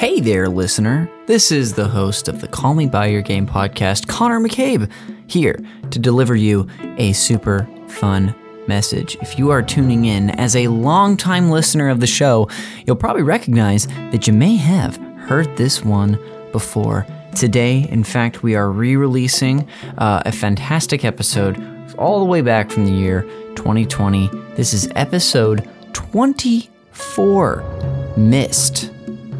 Hey there, listener. This is the host of the Call Me By Your Game podcast, Connor McCabe, here to deliver you a super fun message. If you are tuning in as a longtime listener of the show, you'll probably recognize that you may have heard this one before. Today, in fact, we are re releasing uh, a fantastic episode all the way back from the year 2020. This is episode 24 Myst,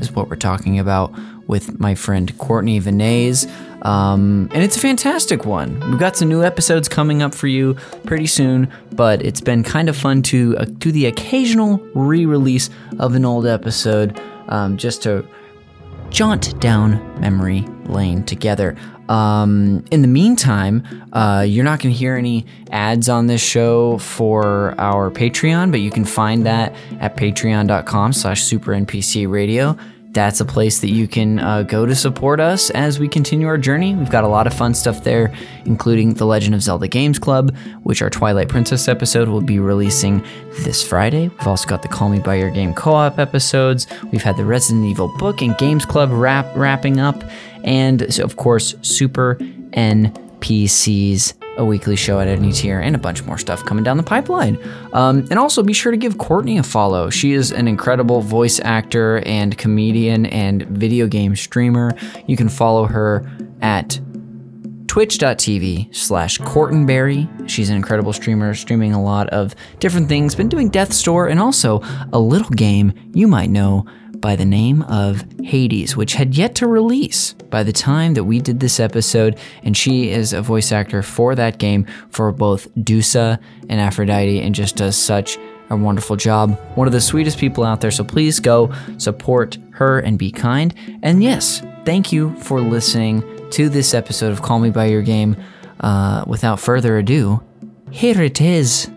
is what we're talking about with my friend Courtney Vinays. Um, and it's a fantastic one. We've got some new episodes coming up for you pretty soon, but it's been kind of fun to uh, do the occasional re release of an old episode um, just to jaunt down memory lane together. Um, in the meantime, uh, you're not going to hear any ads on this show for our Patreon, but you can find that at patreon.com slash supernpcradio that's a place that you can uh, go to support us as we continue our journey. We've got a lot of fun stuff there, including the Legend of Zelda Games Club, which our Twilight Princess episode will be releasing this Friday. We've also got the Call Me By Your Game co op episodes. We've had the Resident Evil Book and Games Club wrap- wrapping up. And, of course, Super NPCs a weekly show at any tier, and a bunch more stuff coming down the pipeline. Um, and also be sure to give Courtney a follow. She is an incredible voice actor and comedian and video game streamer. You can follow her at twitch.tv slash Cortenberry. She's an incredible streamer, streaming a lot of different things, been doing Death Store and also a little game you might know by the name of Hades, which had yet to release by the time that we did this episode. And she is a voice actor for that game for both Dusa and Aphrodite and just does such a wonderful job. One of the sweetest people out there. So please go support her and be kind. And yes, thank you for listening to this episode of Call Me By Your Game. Uh, without further ado, here it is.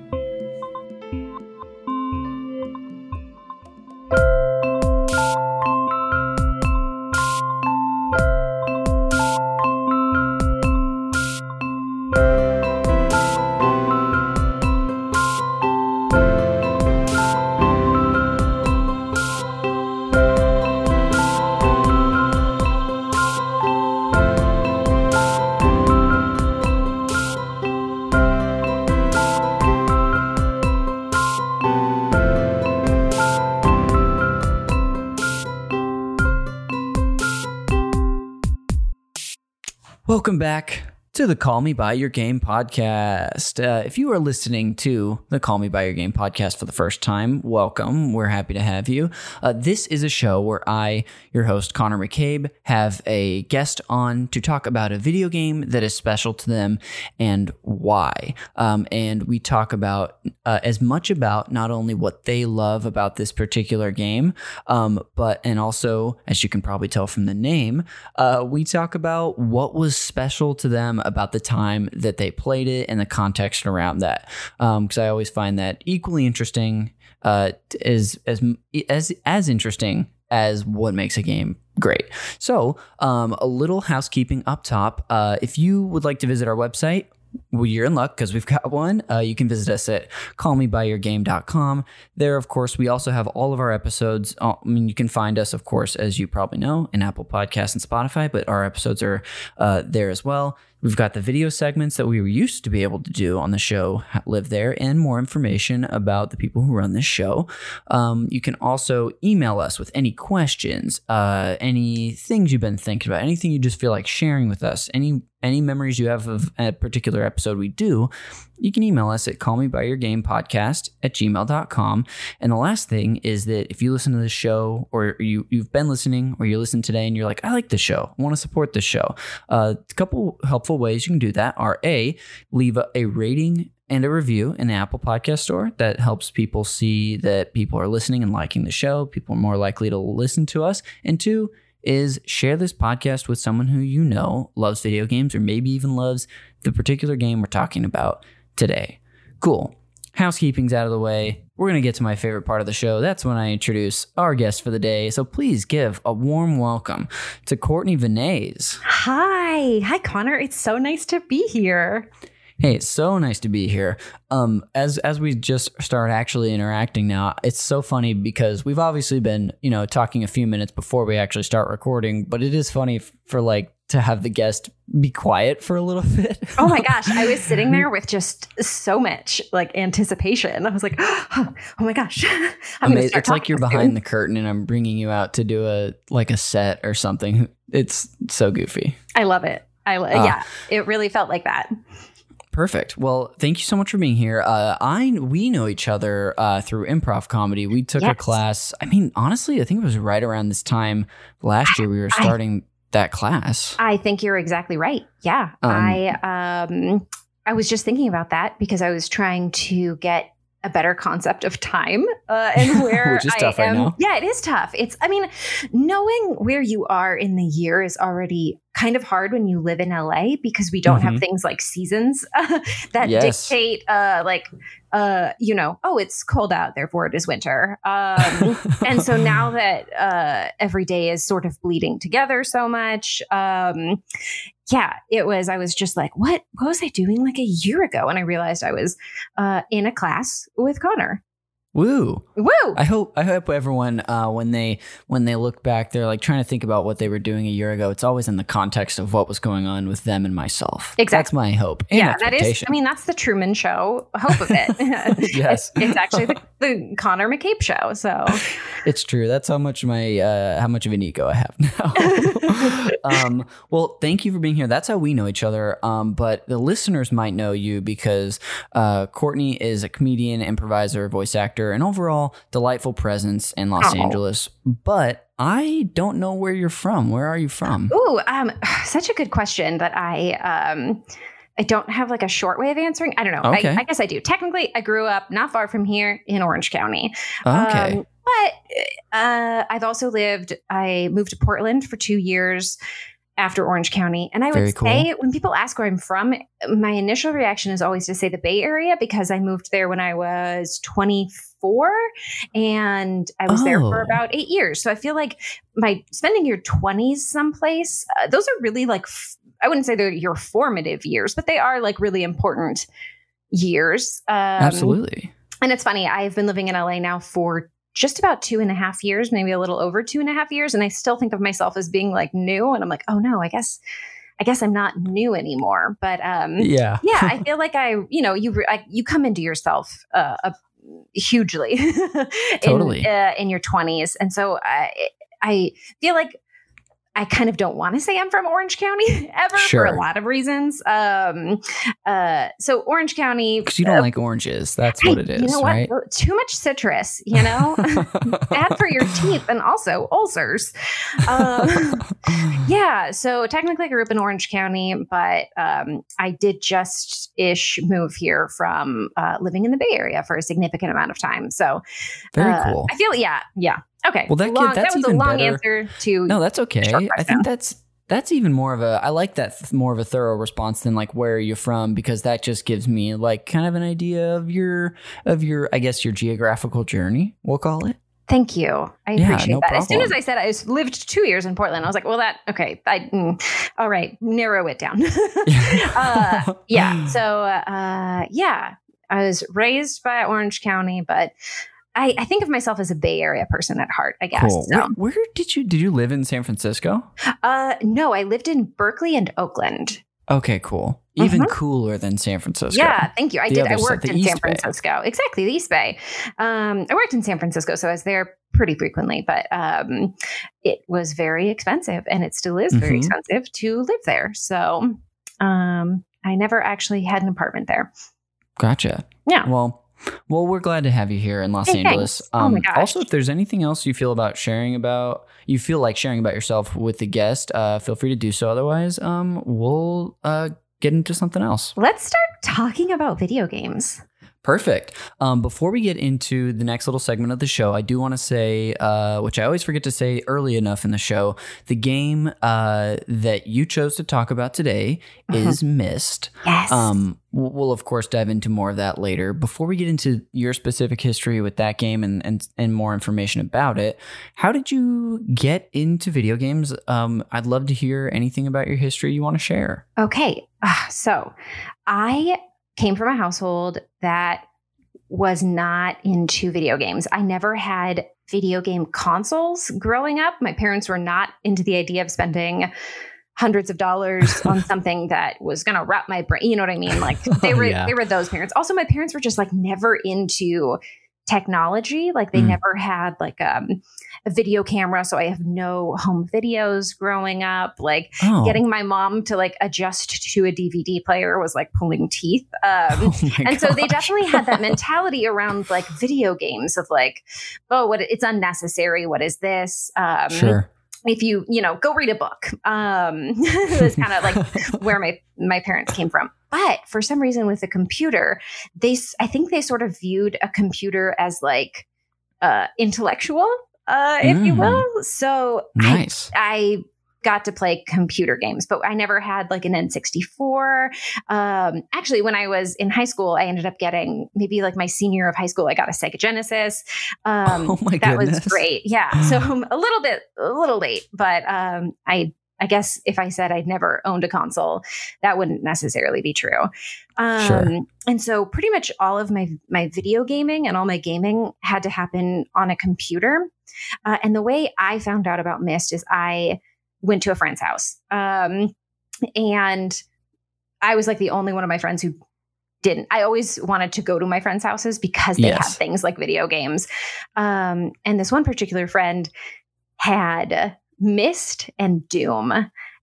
Welcome back to the Call Me By Your Game podcast. Uh, if you are listening to the Call Me By Your Game podcast for the first time, welcome. We're happy to have you. Uh, this is a show where I, your host, Connor McCabe, have a guest on to talk about a video game that is special to them and why. Um, and we talk about uh, as much about not only what they love about this particular game, um, but, and also, as you can probably tell from the name, uh, we talk about what was special to them about the time that they played it and the context around that. Because um, I always find that equally interesting, uh, is as as as interesting as what makes a game great. So, um, a little housekeeping up top. Uh, if you would like to visit our website, well, you're in luck because we've got one. Uh, you can visit us at callmebyyourgame.com. There, of course, we also have all of our episodes. Uh, I mean, you can find us, of course, as you probably know, in Apple Podcasts and Spotify, but our episodes are uh, there as well. We've got the video segments that we were used to be able to do on the show live there, and more information about the people who run this show. Um, you can also email us with any questions, uh, any things you've been thinking about, anything you just feel like sharing with us, any any memories you have of a particular episode we do, you can email us at callmebyyourgamepodcast at gmail.com. And the last thing is that if you listen to the show or you, you've been listening or you listen today and you're like, I like the show, I want to support the show, uh, a couple helpful ways you can do that are A, leave a, a rating and a review in the Apple Podcast Store. That helps people see that people are listening and liking the show. People are more likely to listen to us. And two, is share this podcast with someone who you know loves video games or maybe even loves the particular game we're talking about today. Cool. Housekeeping's out of the way. We're going to get to my favorite part of the show. That's when I introduce our guest for the day. So please give a warm welcome to Courtney Vinays. Hi. Hi, Connor. It's so nice to be here. Hey, it's so nice to be here. Um, as as we just start actually interacting now, it's so funny because we've obviously been, you know, talking a few minutes before we actually start recording, but it is funny f- for like to have the guest be quiet for a little bit. Oh my gosh, I was sitting there with just so much like anticipation. I was like, oh my gosh, start it's like you're behind soon. the curtain and I'm bringing you out to do a like a set or something. It's so goofy. I love it. I uh, yeah, it really felt like that. Perfect. Well, thank you so much for being here. Uh, I we know each other uh, through improv comedy. We took yes. a class. I mean, honestly, I think it was right around this time last year we were starting I, that class. I think you're exactly right. Yeah, um, I um, I was just thinking about that because I was trying to get a better concept of time uh, and where Which is tough I am. Right now. Yeah, it is tough. It's, I mean, knowing where you are in the year is already kind of hard when you live in LA because we don't mm-hmm. have things like seasons uh, that yes. dictate, uh, like, uh, you know, oh, it's cold out, therefore it is winter. Um, and so now that uh, every day is sort of bleeding together so much, um, yeah, it was. I was just like, what? What was I doing like a year ago? And I realized I was uh, in a class with Connor. Woo! Woo! I hope I hope everyone uh, when they when they look back, they're like trying to think about what they were doing a year ago. It's always in the context of what was going on with them and myself. Exactly. That's my hope. yeah, that is. I mean, that's the Truman Show hope of it. yes, it's, it's actually the, the, Connor McCabe show. So it's true. That's how much my uh, how much of an ego I have now. um, well, thank you for being here. That's how we know each other. Um, but the listeners might know you because uh, Courtney is a comedian, improviser, voice actor and overall delightful presence in Los oh. Angeles. But I don't know where you're from. Where are you from? Ooh, um, such a good question that I um I don't have like a short way of answering. I don't know. Okay. I, I guess I do. Technically, I grew up not far from here in Orange County. Okay. Um, but uh, I've also lived, I moved to Portland for two years after Orange County. And I would say cool. when people ask where I'm from, my initial reaction is always to say the Bay Area because I moved there when I was 24 and I was oh. there for oh. about eight years. So I feel like my spending your 20s someplace, uh, those are really like, f- I wouldn't say they're your formative years, but they are like really important years. Um, Absolutely. And it's funny, I've been living in LA now for just about two and a half years, maybe a little over two and a half years. And I still think of myself as being like new. And I'm like, oh no, I guess, I guess I'm not new anymore. But um, yeah, yeah, I feel like I, you know, you I, you come into yourself uh, uh, hugely, totally. in, uh, in your 20s, and so I, I feel like I kind of don't want to say I'm from Orange County ever sure. for a lot of reasons. Um, uh, so Orange County, because you don't uh, like oranges, that's what it is, you know right? What? Too much citrus, you know, bad for your teeth and also ulcers. Um, yeah, so technically I grew up in Orange County, but um, I did just ish move here from uh, living in the Bay Area for a significant amount of time. So very uh, cool. I feel yeah, yeah. Okay. Well, that, long, that's that was even a long better. answer to. No, that's okay. I think that's that's even more of a. I like that th- more of a thorough response than like where are you from because that just gives me like kind of an idea of your of your I guess your geographical journey. We'll call it. Thank you. I yeah, appreciate no that. Problem. As soon as I said I lived two years in Portland, I was like, well, that, okay. I, mm, all right. Narrow it down. uh, yeah. So, uh, yeah, I was raised by Orange County, but I, I, think of myself as a Bay Area person at heart, I guess. Cool. So. Where, where, did you did you live in San Francisco? Uh, no, I lived in Berkeley and Oakland. Okay, cool. Even mm-hmm. cooler than San Francisco. Yeah, thank you. I the did. I worked in East San Francisco. Bay. Exactly, the East Bay. Um, I worked in San Francisco, so I was there pretty frequently. But um, it was very expensive, and it still is very mm-hmm. expensive to live there. So um, I never actually had an apartment there. Gotcha. Yeah. Well, well, we're glad to have you here in Los hey, Angeles. Oh um, oh also, if there's anything else you feel about sharing about, you feel like sharing about yourself with the guest, uh, feel free to do so. Otherwise, um, we'll uh, get into something else. Let's start talking about video games. Perfect. Um, before we get into the next little segment of the show, I do want to say, uh, which I always forget to say early enough in the show, the game uh, that you chose to talk about today uh-huh. is Myst. Yes. Um, we'll, of course dive into more of that later. Before we get into your specific history with that game and and, and more information about it, how did you get into video games? Um, I'd love to hear anything about your history you want to share. Okay, uh, so I came from a household that was not into video games. I never had video game consoles growing up. My parents were not into the idea of spending hundreds of dollars on something that was going to wrap my brain. You know what I mean? Like oh, they were yeah. they were those parents. Also my parents were just like never into technology. Like they mm. never had like um, a video camera, so I have no home videos growing up. Like oh. getting my mom to like adjust to a DVD player was like pulling teeth. Um, oh and gosh. so they definitely had that mentality around like video games of like, oh, what it's unnecessary. What is this? Um, sure if you you know go read a book um that's kind of like where my my parents came from but for some reason with a computer they i think they sort of viewed a computer as like uh intellectual uh if mm. you will so nice I, I got to play computer games, but I never had like an N64. Um, actually, when I was in high school, I ended up getting maybe like my senior of high school, I got a Sega Genesis. Um, oh my that goodness. was great. Yeah. So a little bit, a little late, but um, I I guess if I said I'd never owned a console, that wouldn't necessarily be true. Um, sure. And so, pretty much all of my my video gaming and all my gaming had to happen on a computer. Uh, and the way I found out about Myst is I went to a friend's house. Um, and I was like the only one of my friends who didn't. I always wanted to go to my friends' houses because they yes. had things like video games. Um, and this one particular friend had Myst and Doom.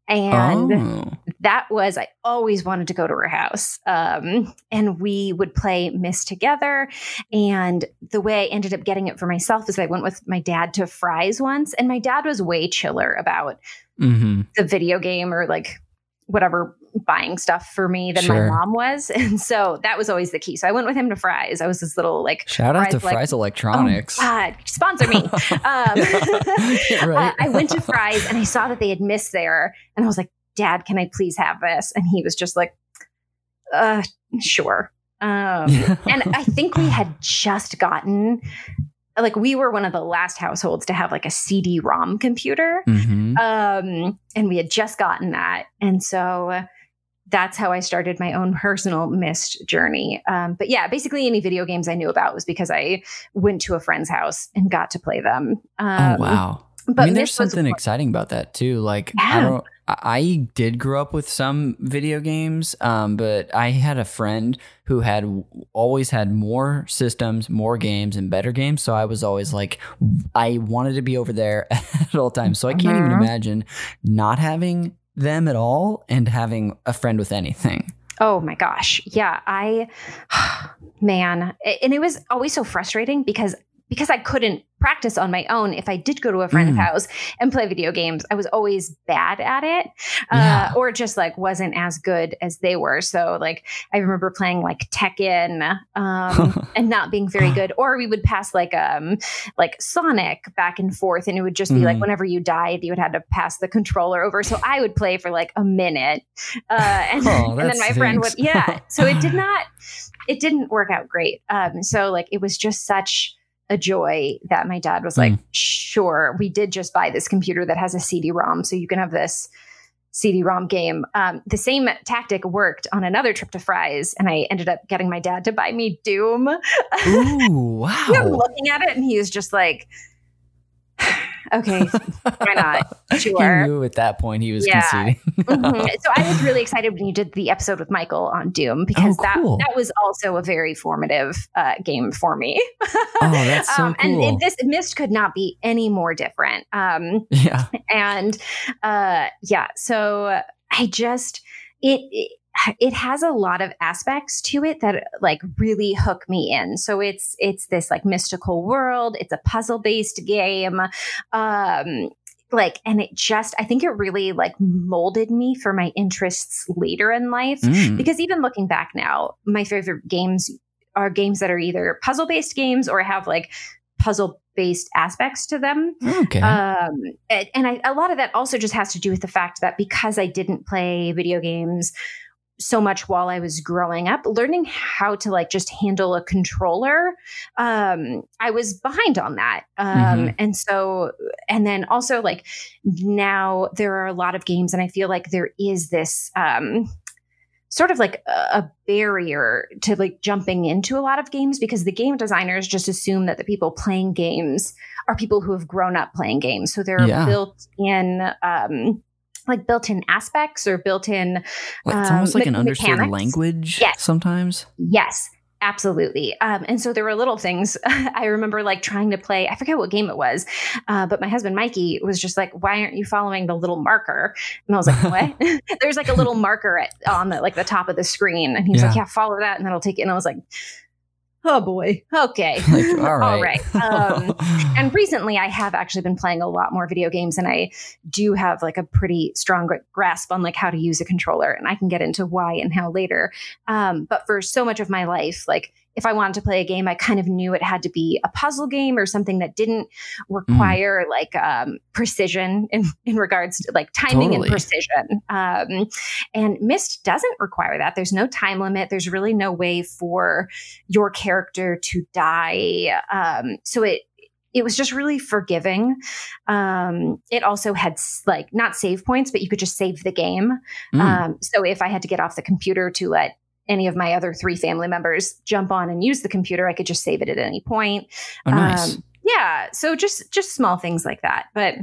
And oh. that was, I always wanted to go to her house. Um, and we would play Myst together. And the way I ended up getting it for myself is I went with my dad to Fry's once. And my dad was way chiller about mm-hmm. the video game or like whatever buying stuff for me than sure. my mom was. And so that was always the key. So I went with him to Fry's. I was this little like shout out to like, Fry's Electronics. Oh, God, sponsor me. um, right. I went to Fry's and I saw that they had Myst there. And I was like, Dad, can I please have this? And he was just like, uh, sure. Um, and I think we had just gotten like we were one of the last households to have like a CD-ROM computer, mm-hmm. um, and we had just gotten that, and so that's how I started my own personal Myst journey. Um, but yeah, basically any video games I knew about was because I went to a friend's house and got to play them. Oh, um, oh wow! But I mean, there's something was, exciting about that too. Like yeah. I don't. I did grow up with some video games, um, but I had a friend who had always had more systems, more games, and better games. So I was always like, I wanted to be over there at all times. So I can't even mm-hmm. imagine not having them at all and having a friend with anything. Oh my gosh. Yeah. I, man. And it was always so frustrating because because I couldn't practice on my own if I did go to a friend's mm. house and play video games. I was always bad at it, uh, yeah. or just like wasn't as good as they were. So like I remember playing like Tekken um, and not being very good. Or we would pass like um like Sonic back and forth, and it would just be mm. like whenever you died, you would have to pass the controller over. So I would play for like a minute, uh, and, oh, and then my stinks. friend would yeah. So it did not. It didn't work out great. Um, so like it was just such a joy that my dad was like, mm. sure, we did just buy this computer that has a CD ROM. So you can have this CD ROM game. Um, the same tactic worked on another trip to Fry's, and I ended up getting my dad to buy me Doom. Ooh, wow. I'm looking at it, and he was just like, okay, why not? Sure. He knew at that point he was yeah. conceding. mm-hmm. So I was really excited when you did the episode with Michael on Doom because oh, cool. that that was also a very formative uh, game for me. oh, that's so um, cool. And this Myst could not be any more different. Um, yeah. And uh, yeah, so I just it, it it has a lot of aspects to it that like really hook me in. So it's it's this like mystical world. It's a puzzle based game. Um, like and it just i think it really like molded me for my interests later in life mm. because even looking back now my favorite games are games that are either puzzle based games or have like puzzle based aspects to them. Okay. Um, and, and I, a lot of that also just has to do with the fact that because I didn't play video games so much while I was growing up, learning how to like just handle a controller. Um, I was behind on that. Um, mm-hmm. and so, and then also like now there are a lot of games, and I feel like there is this, um, sort of like a, barrier to like jumping into a lot of games because the game designers just assume that the people playing games are people who have grown up playing games. So they're yeah. built in um, like built-in aspects or built-in. Well, it's um, almost like me- an understood mechanics. language. Yes. sometimes. Yes, absolutely. Um, and so there were little things. I remember like trying to play. I forget what game it was, uh, but my husband Mikey was just like, "Why aren't you following the little marker?" And I was like, "What?" There's like a little marker at, on the like the top of the screen, and he's yeah. like, "Yeah, follow that," and that'll take it. And I was like oh boy. Okay. Like, all right, all right. Um, and recently i have actually been playing a lot more video games and i do have like a pretty strong grasp on like how to use a controller and i can get into why and how later. Um, but for so much of my life like if I wanted to play a game, I kind of knew it had to be a puzzle game or something that didn't require mm. like um, precision in, in regards to like timing totally. and precision. Um, and Myst doesn't require that. There's no time limit. There's really no way for your character to die. Um, so it it was just really forgiving. Um, it also had like not save points, but you could just save the game. Mm. Um, so if I had to get off the computer to let any of my other three family members jump on and use the computer, I could just save it at any point. Oh, nice. Um, yeah, so just just small things like that. But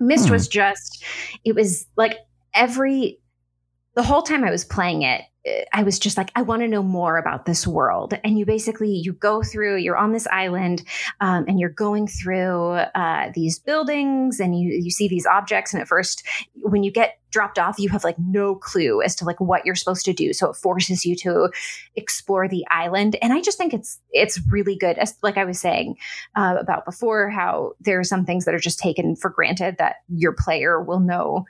Myst hmm. was just it was like every the whole time I was playing it, I was just like, I want to know more about this world. And you basically you go through, you're on this island, um, and you're going through uh, these buildings, and you you see these objects. And at first, when you get dropped off, you have like no clue as to like what you're supposed to do. So it forces you to explore the island. And I just think it's it's really good. As like I was saying uh, about before, how there are some things that are just taken for granted that your player will know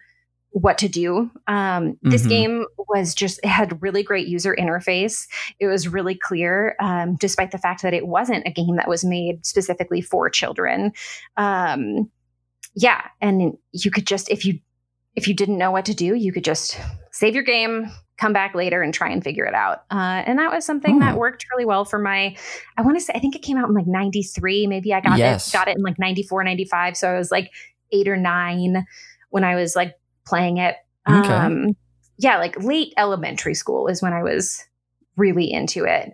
what to do. Um, mm-hmm. This game was just, it had really great user interface. It was really clear, um, despite the fact that it wasn't a game that was made specifically for children. Um, yeah. And you could just, if you, if you didn't know what to do, you could just save your game, come back later and try and figure it out. Uh, and that was something that hmm. worked really well for my, I want to say, I think it came out in like 93. Maybe I got yes. it, got it in like 94, 95. So I was like eight or nine when I was like playing it. Okay. Um, yeah, like late elementary school is when I was really into it.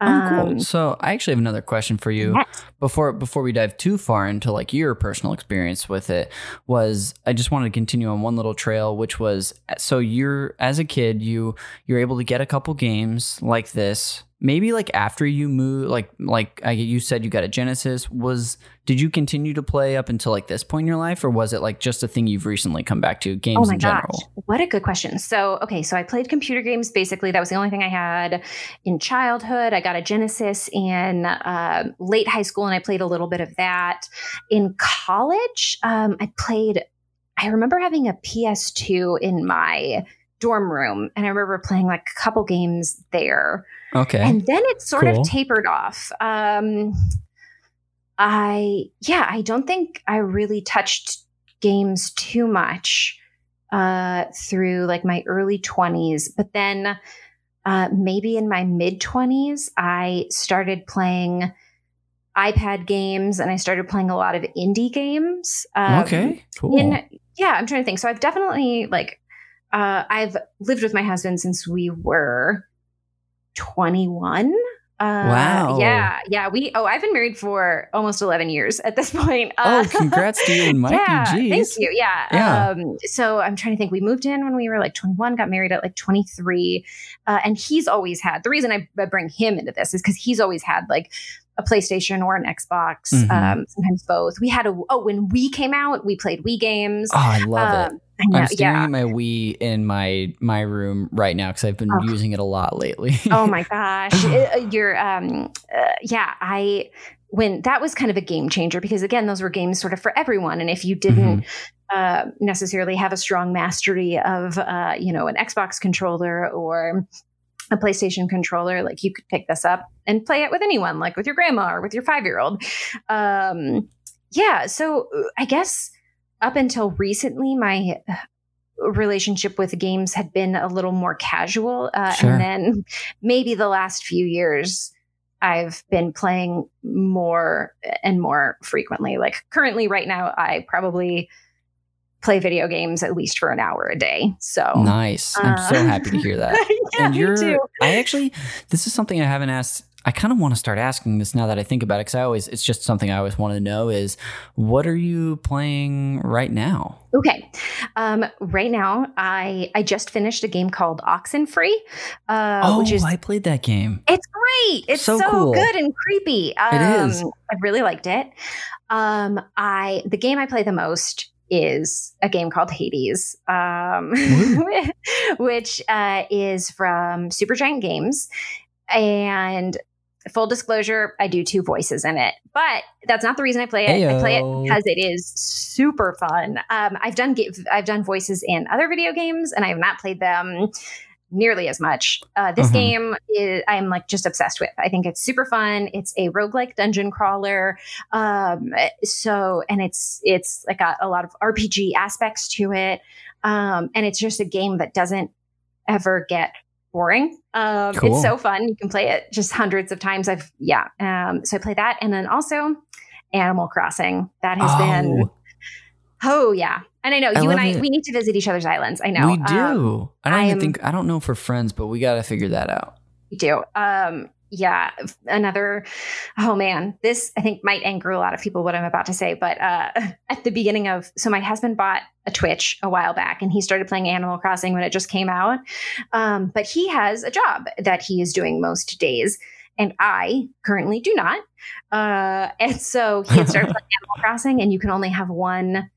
Oh, cool. Um, so I actually have another question for you yes. before before we dive too far into like your personal experience with it. Was I just wanted to continue on one little trail, which was so you're as a kid you you're able to get a couple games like this maybe like after you move like like I, you said you got a genesis was did you continue to play up until like this point in your life or was it like just a thing you've recently come back to games oh my in general? gosh. what a good question. So okay so i played computer games basically that was the only thing i had in childhood. I got a genesis in uh, late high school and i played a little bit of that. In college um, i played i remember having a ps2 in my dorm room and i remember playing like a couple games there Okay. And then it sort cool. of tapered off. Um, I, yeah, I don't think I really touched games too much uh, through like my early 20s. But then uh, maybe in my mid 20s, I started playing iPad games and I started playing a lot of indie games. Um, okay, cool. In, yeah, I'm trying to think. So I've definitely like, uh, I've lived with my husband since we were 21. Uh, wow. Yeah. Yeah. We, oh, I've been married for almost 11 years at this point. Uh, oh, congrats to you and Mikey. Yeah. Jeez. Thank you. Yeah. yeah. Um, so I'm trying to think. We moved in when we were like 21, got married at like 23. Uh, and he's always had the reason I, I bring him into this is because he's always had like a PlayStation or an Xbox, mm-hmm. um, sometimes both. We had a oh when we came out, we played Wii games. Oh, I love um, it. I know, I'm staring yeah. at my Wii in my my room right now because I've been oh. using it a lot lately. oh my gosh, it, uh, you're um uh, yeah I when that was kind of a game changer because again those were games sort of for everyone and if you didn't mm-hmm. uh, necessarily have a strong mastery of uh, you know an Xbox controller or a PlayStation controller like you could pick this up and play it with anyone, like with your grandma or with your five year old. Um, yeah. So uh, I guess up until recently, my uh, relationship with games had been a little more casual. Uh, sure. And then maybe the last few years, I've been playing more and more frequently. Like currently, right now, I probably play video games at least for an hour a day. So nice. I'm so uh, happy to hear that. yeah, and you're, me too. I actually, this is something I haven't asked I kind of want to start asking this now that I think about it because I always it's just something I always wanted to know is what are you playing right now? Okay, um, right now I I just finished a game called Oxenfree. Uh, oh, which is, I played that game. It's great. It's so, so cool. good and creepy. Um, it is. I really liked it. Um, I the game I play the most is a game called Hades, um, which uh, is from Supergiant Games. And full disclosure, I do two voices in it, but that's not the reason I play it. Ayo. I play it because it is super fun. Um, I've done I've done voices in other video games, and I have not played them nearly as much. Uh, this uh-huh. game is I'm like just obsessed with. I think it's super fun. It's a roguelike dungeon crawler. Um, so and it's it's like got a lot of RPG aspects to it. Um, and it's just a game that doesn't ever get boring. Um, cool. It's so fun. You can play it just hundreds of times. I've, yeah. Um, so I play that. And then also Animal Crossing. That has oh. been, oh, yeah. And I know I you and I, it. we need to visit each other's islands. I know. We do. Um, I don't I even am, think, I don't know for friends, but we got to figure that out. We do. Um, yeah, another, oh man, this I think might anger a lot of people what I'm about to say. But uh, at the beginning of, so my husband bought a Switch a while back and he started playing Animal Crossing when it just came out. Um, but he has a job that he is doing most days. And I currently do not. Uh, and so he started playing Animal Crossing, and you can only have one,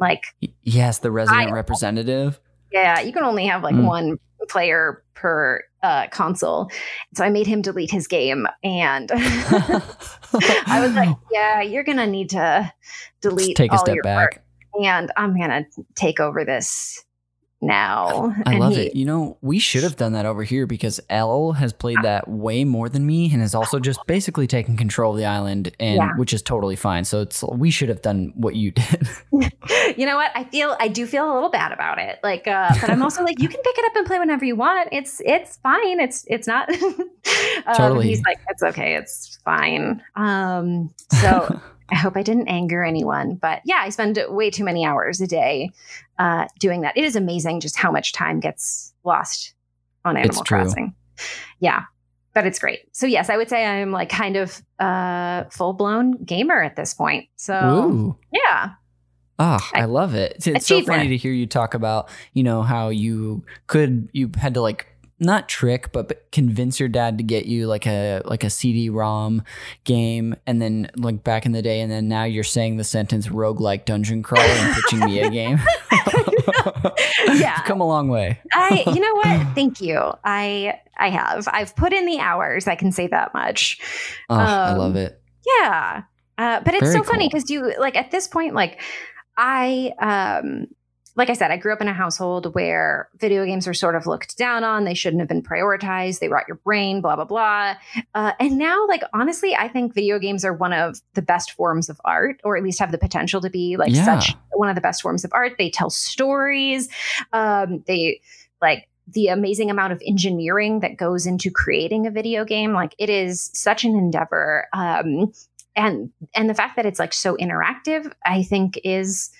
like. Yes, the resident representative. Yeah, you can only have like mm. one player per uh, console. So I made him delete his game, and I was like, "Yeah, you're gonna need to delete take a step back, work, and I'm gonna take over this now. I, I love he, it. You know, we should have done that over here because L has played that way more than me and has also just basically taken control of the island and yeah. which is totally fine. So it's we should have done what you did. you know what? I feel I do feel a little bad about it. Like uh but I'm also like you can pick it up and play whenever you want. It's it's fine. It's it's not um, totally. he's like it's okay. It's fine. Um so I hope I didn't anger anyone, but yeah, I spend way too many hours a day uh, doing that. It is amazing just how much time gets lost on Animal Crossing. Yeah, but it's great. So yes, I would say I'm like kind of a full blown gamer at this point. So Ooh. yeah. Ah, oh, I, I, love it. It's, it's so funny to hear you talk about, you know, how you could you had to like not trick, but, but convince your dad to get you like a like a CD-ROM game, and then like back in the day, and then now you're saying the sentence "roguelike dungeon crawler" and pitching me a game. yeah, come a long way. I, you know what? Thank you. I I have. I've put in the hours. I can say that much. Oh, um, I love it. Yeah, uh, but it's Very so cool. funny because you like at this point, like I um like I said, I grew up in a household where video games were sort of looked down on. They shouldn't have been prioritized. They rot your brain, blah, blah, blah. Uh, and now, like, honestly, I think video games are one of the best forms of art, or at least have the potential to be like yeah. such one of the best forms of art. They tell stories. Um, they like, the amazing amount of engineering that goes into creating a video game like it is such an endeavor um, and and the fact that it's like so interactive i think is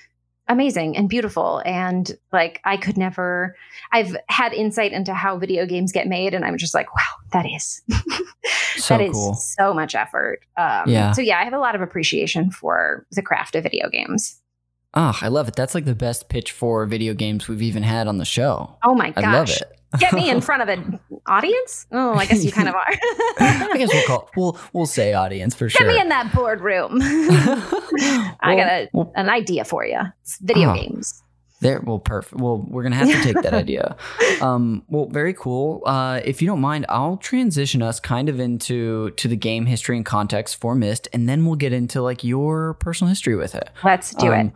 amazing and beautiful. And like i could never i've had insight into how video games get made and i'm just like wow that is so that is cool. so much effort. Um, yeah. so yeah i have a lot of appreciation for the craft of video games. Oh i love it. That's like the best pitch for video games we've even had on the show. Oh my gosh i love it get me in front of an audience? Oh, I guess you kind of are. I guess we'll call we'll we'll say audience for sure. Get me in that boardroom. I got a, well, an idea for you. It's video oh, games. There, well, perfect. Well, we're gonna have to take that idea. Um, well, very cool. Uh, if you don't mind, I'll transition us kind of into to the game history and context for Myst, and then we'll get into like your personal history with it. Let's do um, it.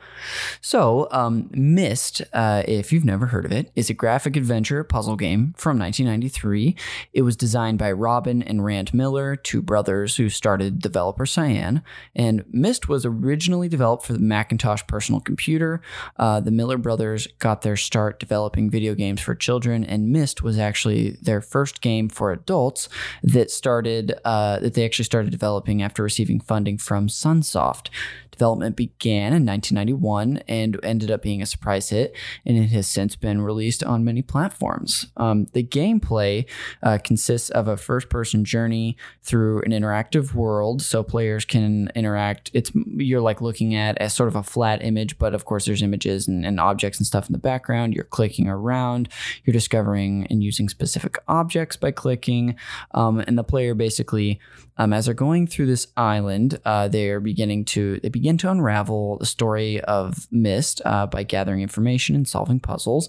So, um, Myst, uh, if you've never heard of it, is a graphic adventure puzzle game from 1993. It was designed by Robin and Rand Miller, two brothers who started developer Cyan, and Myst was originally developed for the Macintosh personal computer. Uh, the Miller brothers brothers got their start developing video games for children, and Myst was actually their first game for adults that started uh, that they actually started developing after receiving funding from Sunsoft. Development began in 1991 and ended up being a surprise hit, and it has since been released on many platforms. Um, the gameplay uh, consists of a first person journey through an interactive world, so players can interact. It's you're like looking at a sort of a flat image, but of course there's images and, and objects and stuff in the background. You're clicking around, you're discovering and using specific objects by clicking, um, and the player basically um, as they're going through this island, uh, they are beginning to they begin to unravel the story of Myst uh, by gathering information and solving puzzles.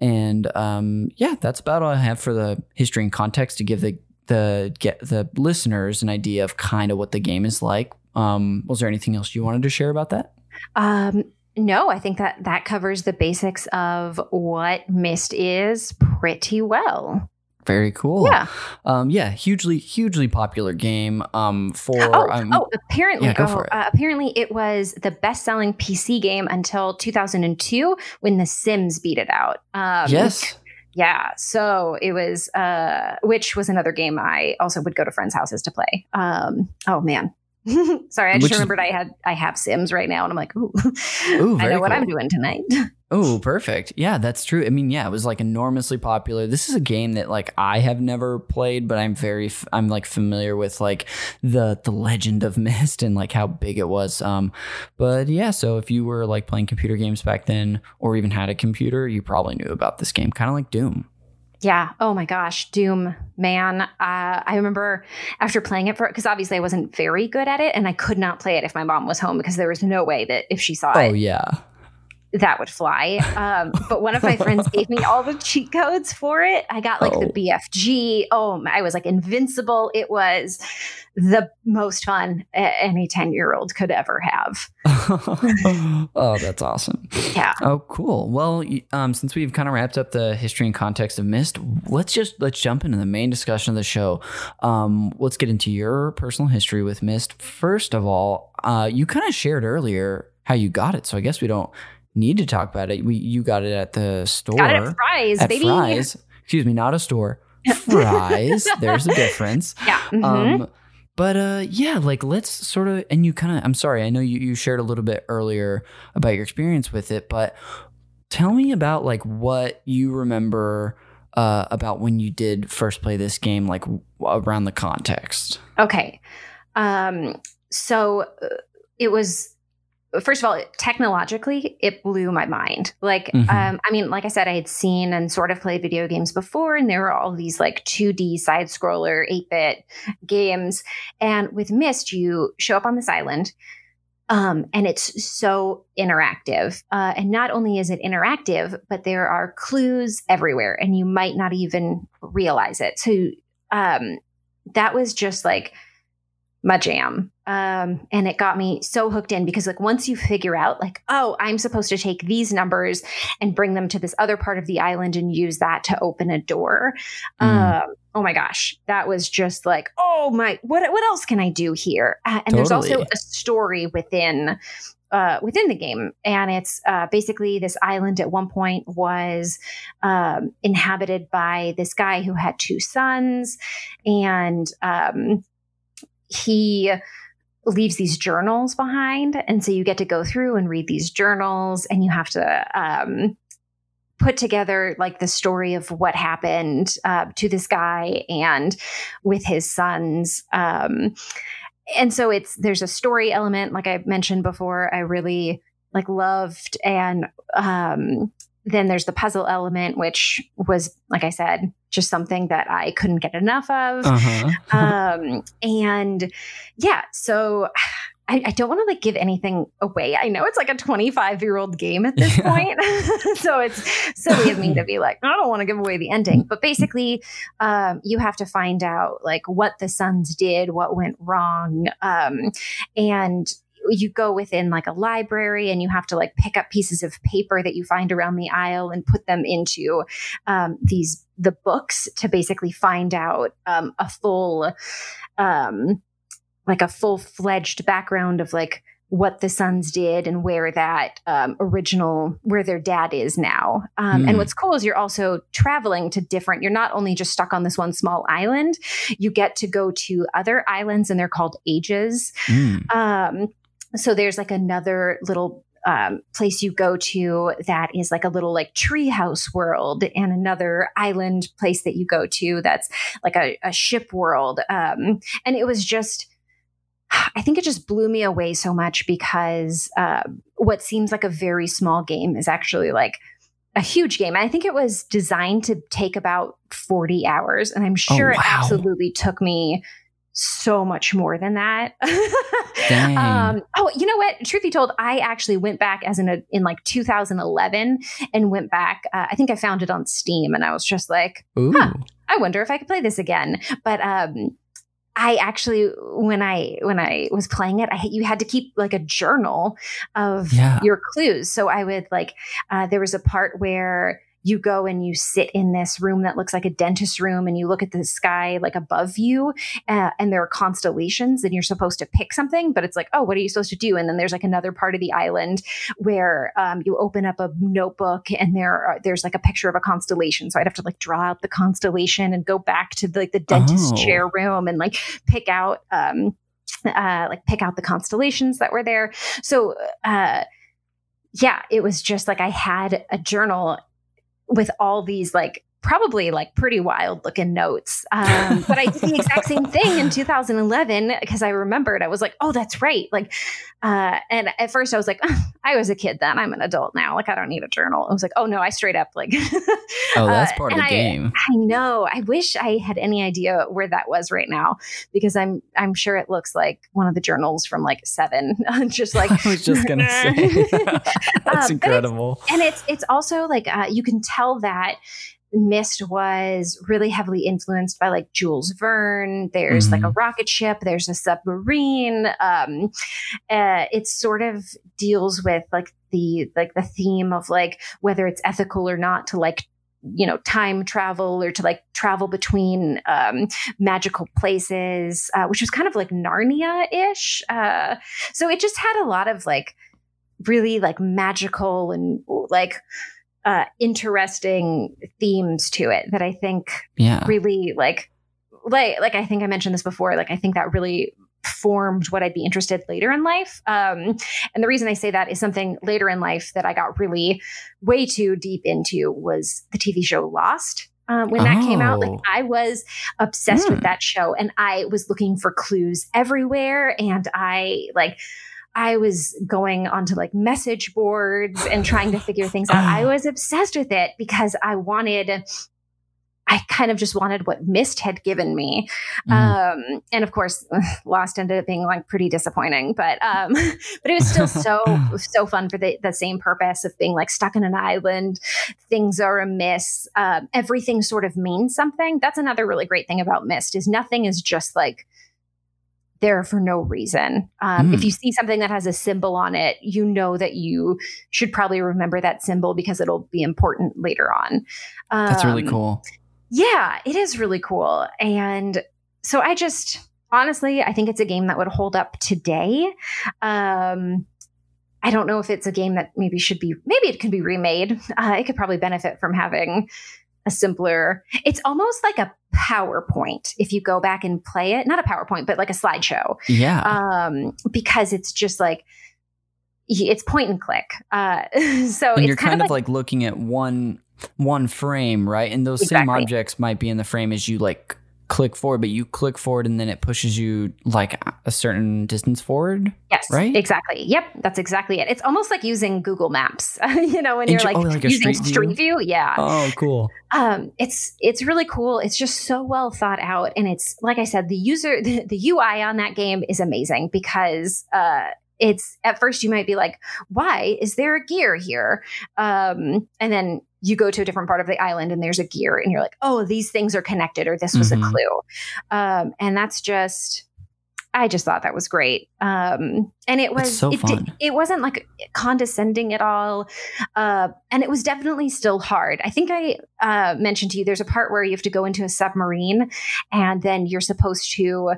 And um, yeah, that's about all I have for the history and context to give the the get the listeners an idea of kind of what the game is like. Um, was there anything else you wanted to share about that? Um, no, I think that that covers the basics of what Myst is pretty well. Very cool. Yeah. Um, yeah. Hugely, hugely popular game. Um, for oh, um, oh apparently, yeah, go oh, for it. Uh, apparently, it was the best-selling PC game until 2002 when The Sims beat it out. Um, yes. Yeah. So it was, uh, which was another game I also would go to friends' houses to play. Um, oh man. Sorry, I just Which is- remembered I had I have Sims right now, and I'm like, ooh, Ooh, I know what I'm doing tonight. Oh, perfect. Yeah, that's true. I mean, yeah, it was like enormously popular. This is a game that like I have never played, but I'm very f- I'm like familiar with like the the legend of Myst and like how big it was. Um, but yeah, so if you were like playing computer games back then, or even had a computer, you probably knew about this game, kind of like Doom. Yeah. Oh my gosh, Doom, man. Uh, I remember after playing it for because obviously I wasn't very good at it, and I could not play it if my mom was home because there was no way that if she saw Oh it, oh yeah. That would fly. Um, but one of my friends gave me all the cheat codes for it. I got like the Oh. BFG. Oh, I was like invincible. It was the most fun any ten year old could ever have. oh, that's awesome. Yeah. Oh, cool. Well, um, since we've kind of wrapped up the history and context of Myst, let's just let's jump into the main discussion of the show. Um, let's get into your personal history with Myst. First of all, uh, you kind of shared earlier how you got it, so I guess we don't need to talk about it. We you got it at the store Got it at Fry's, at baby. Fry's. Excuse me, not a store. Fries. There's a difference. Yeah. mhm. Um, but uh, yeah, like let's sort of, and you kind of, I'm sorry, I know you, you shared a little bit earlier about your experience with it, but tell me about like what you remember uh, about when you did first play this game, like w- around the context. Okay. Um, so uh, it was first of all, technologically, it blew my mind. Like, Mhm. um, I mean, like I said, I had seen and sort of played video games before, and there were all these like 2D side scroller, 8 bit games. And with Myst, you show up on this island. Um, and it's so interactive. Uh, and not only is it interactive, but there are clues everywhere, and you might not even realize it. So um, that was just like my jam. Um, and it got me so hooked in because like once you figure out like, oh, I'm supposed to take these numbers and bring them to this other part of the island and use that to open a door. Mm. Um, oh my gosh, that was just like, oh my, what what else can I do here? Uh, and there's also a story within uh, within the game, and it's uh, basically this island at one point was um, inhabited by this guy who had two sons, and um, he leaves these journals behind, and so you get to go through and read these journals, and you have to. Um, put together like the story of what happened uh, to this guy and with his sons um, and so it's there's a story element like i mentioned before i really like loved and um then there's the puzzle element which was like i said just something that i couldn't get enough of Uh-huh. um and yeah so I, I don't want to like give anything away. I know it's like a 25 year old game at this yeah. point. so it's silly of me to be like, I don't want to give away the ending. But basically, um, you have to find out like what the sons did, what went wrong. Um, and you go within like a library and you have to like pick up pieces of paper that you find around the aisle and put them into um, these the books to basically find out um, a full um, like a full fledged background of like what the sons did and where that um, original where their dad is now um, mm. and hmm. what's cool is you're also traveling to different you're not only just stuck on this one small island you get to go to other islands and they're called ages mm. um, so there's like another little um, place you go to that is like a little like treehouse world and another island place that you go to that's like a, a ship world um, and it was just I think it just blew me away so much because uh, what seems like a very small game is actually like a huge game. I think it was designed to take about 40 hours, and I'm oh, sure oh, wow. it absolutely took me so much more than that. um, oh, you know what? Truth be told, I actually went back as in a, in like 2011 and went back. Uh, I think I found it on Steam, and I was just like, huh, I wonder if I could play this again. But um, I actually, when I when I was playing it, I you had to keep like a journal of yeah. your clues. So I would like, uh, there was a part where you go and you sit in this room that looks like a dentist room and you look at the sky like above you uh, and there are constellations and you're supposed to pick something but it's like oh what are you supposed to do? And then there's like another part of the island where um, you open up a notebook and there are, there's like a picture of a constellation. So i'd have to like draw out the constellation and go back to the, like the dentist oh. chair room and like pick out um, uh, like pick out the constellations that were there. So uh, yeah, it was just like I had a journal with all these like probably like pretty wild looking notes. Um, but I did the exact same thing in 2011 because I remembered I was like, oh, that's right. Like, uh, and at first I was like, oh, I was a kid then. I'm an adult now. Like, I don't need a journal. I was like, oh no, I straight up like. oh, that's uh, part uh, of the I, game. I know. I wish I had any idea where that was right now because I'm I'm sure it looks like one of the journals from like seven. just like I was just gonna say, that's um, incredible. It's, and it's it's also like uh, you can tell that Myst was really heavily influenced by like Jules Verne. There's mm-hmm. like a mm-hmm. rocket ship, there's a submarine. Um, uh, it sort of deals with like the like the theme of like whether it's ethical or not to like you know time travel or to like travel between um, magical places uh, which was kind of like narnia-ish uh, so it just had a lot of like really like magical and like uh, interesting themes to it that I think yeah. really like like like I think I mentioned this before. Like I think that really formed what I'd be interested later in life. Um, and the reason I say that is something later in life that I got really way too deep into was the TV show Lost. Um, when that oh. came out, like oh. I was obsessed mm. with hmm. that show, and I was looking for clues everywhere, and I like I was going onto like message boards and trying to figure things out. I was obsessed with it because I wanted I kind of just wanted what Myst had given me. Mm. Um, and of course, Lost ended up being like pretty disappointing, but um, but it was still so so fun for the, the same purpose of being like stuck in an island. Things are amiss. Um, everything sort of means something. That's another really great thing about Myst is nothing is just like there for no reason. Um, mm. If hmm. you see something that has a symbol on it, you know that you should probably remember that symbol because it'll be important later on. Um, That's really um, cool. Yeah, it is really cool. And so I just honestly, I think it's a game that would hold up today. Um, I don't know if it's a game that maybe should be, maybe it could be remade. Uh, it could probably benefit from having a simpler, it's almost like a PowerPoint if you go back and play it. Not a PowerPoint, but like a slideshow. Yeah. Um, because it's just like it's point and click. Uh, so and you're kind, kind of like, like, looking at one one frame, right? And those exactly. same objects might be in the frame as you like click forward, but you click forward and then it pushes you like a certain distance forward. Yes, right. Exactly. Yep, that's exactly it. It's almost like using Google Maps. you know, when you're like, oh, like using street, street view? view. Yeah. Oh, cool. Um, it's it's really cool. It's just so well thought out, and it's like I said, the user the, the UI on that game is amazing because uh, it's at first you might be like, why is there a gear here? Um, and then you go to a different part of the island and there's a gear and you're like, oh, these things are connected or this was mm-hmm. a clue. Um, and that's just, I just thought that was great. Um, and it was, so it, did, it wasn't like condescending at all. Uh, and it was definitely still hard. I think I uh, mentioned to you, there's a part where you have to go into a submarine and then you're supposed to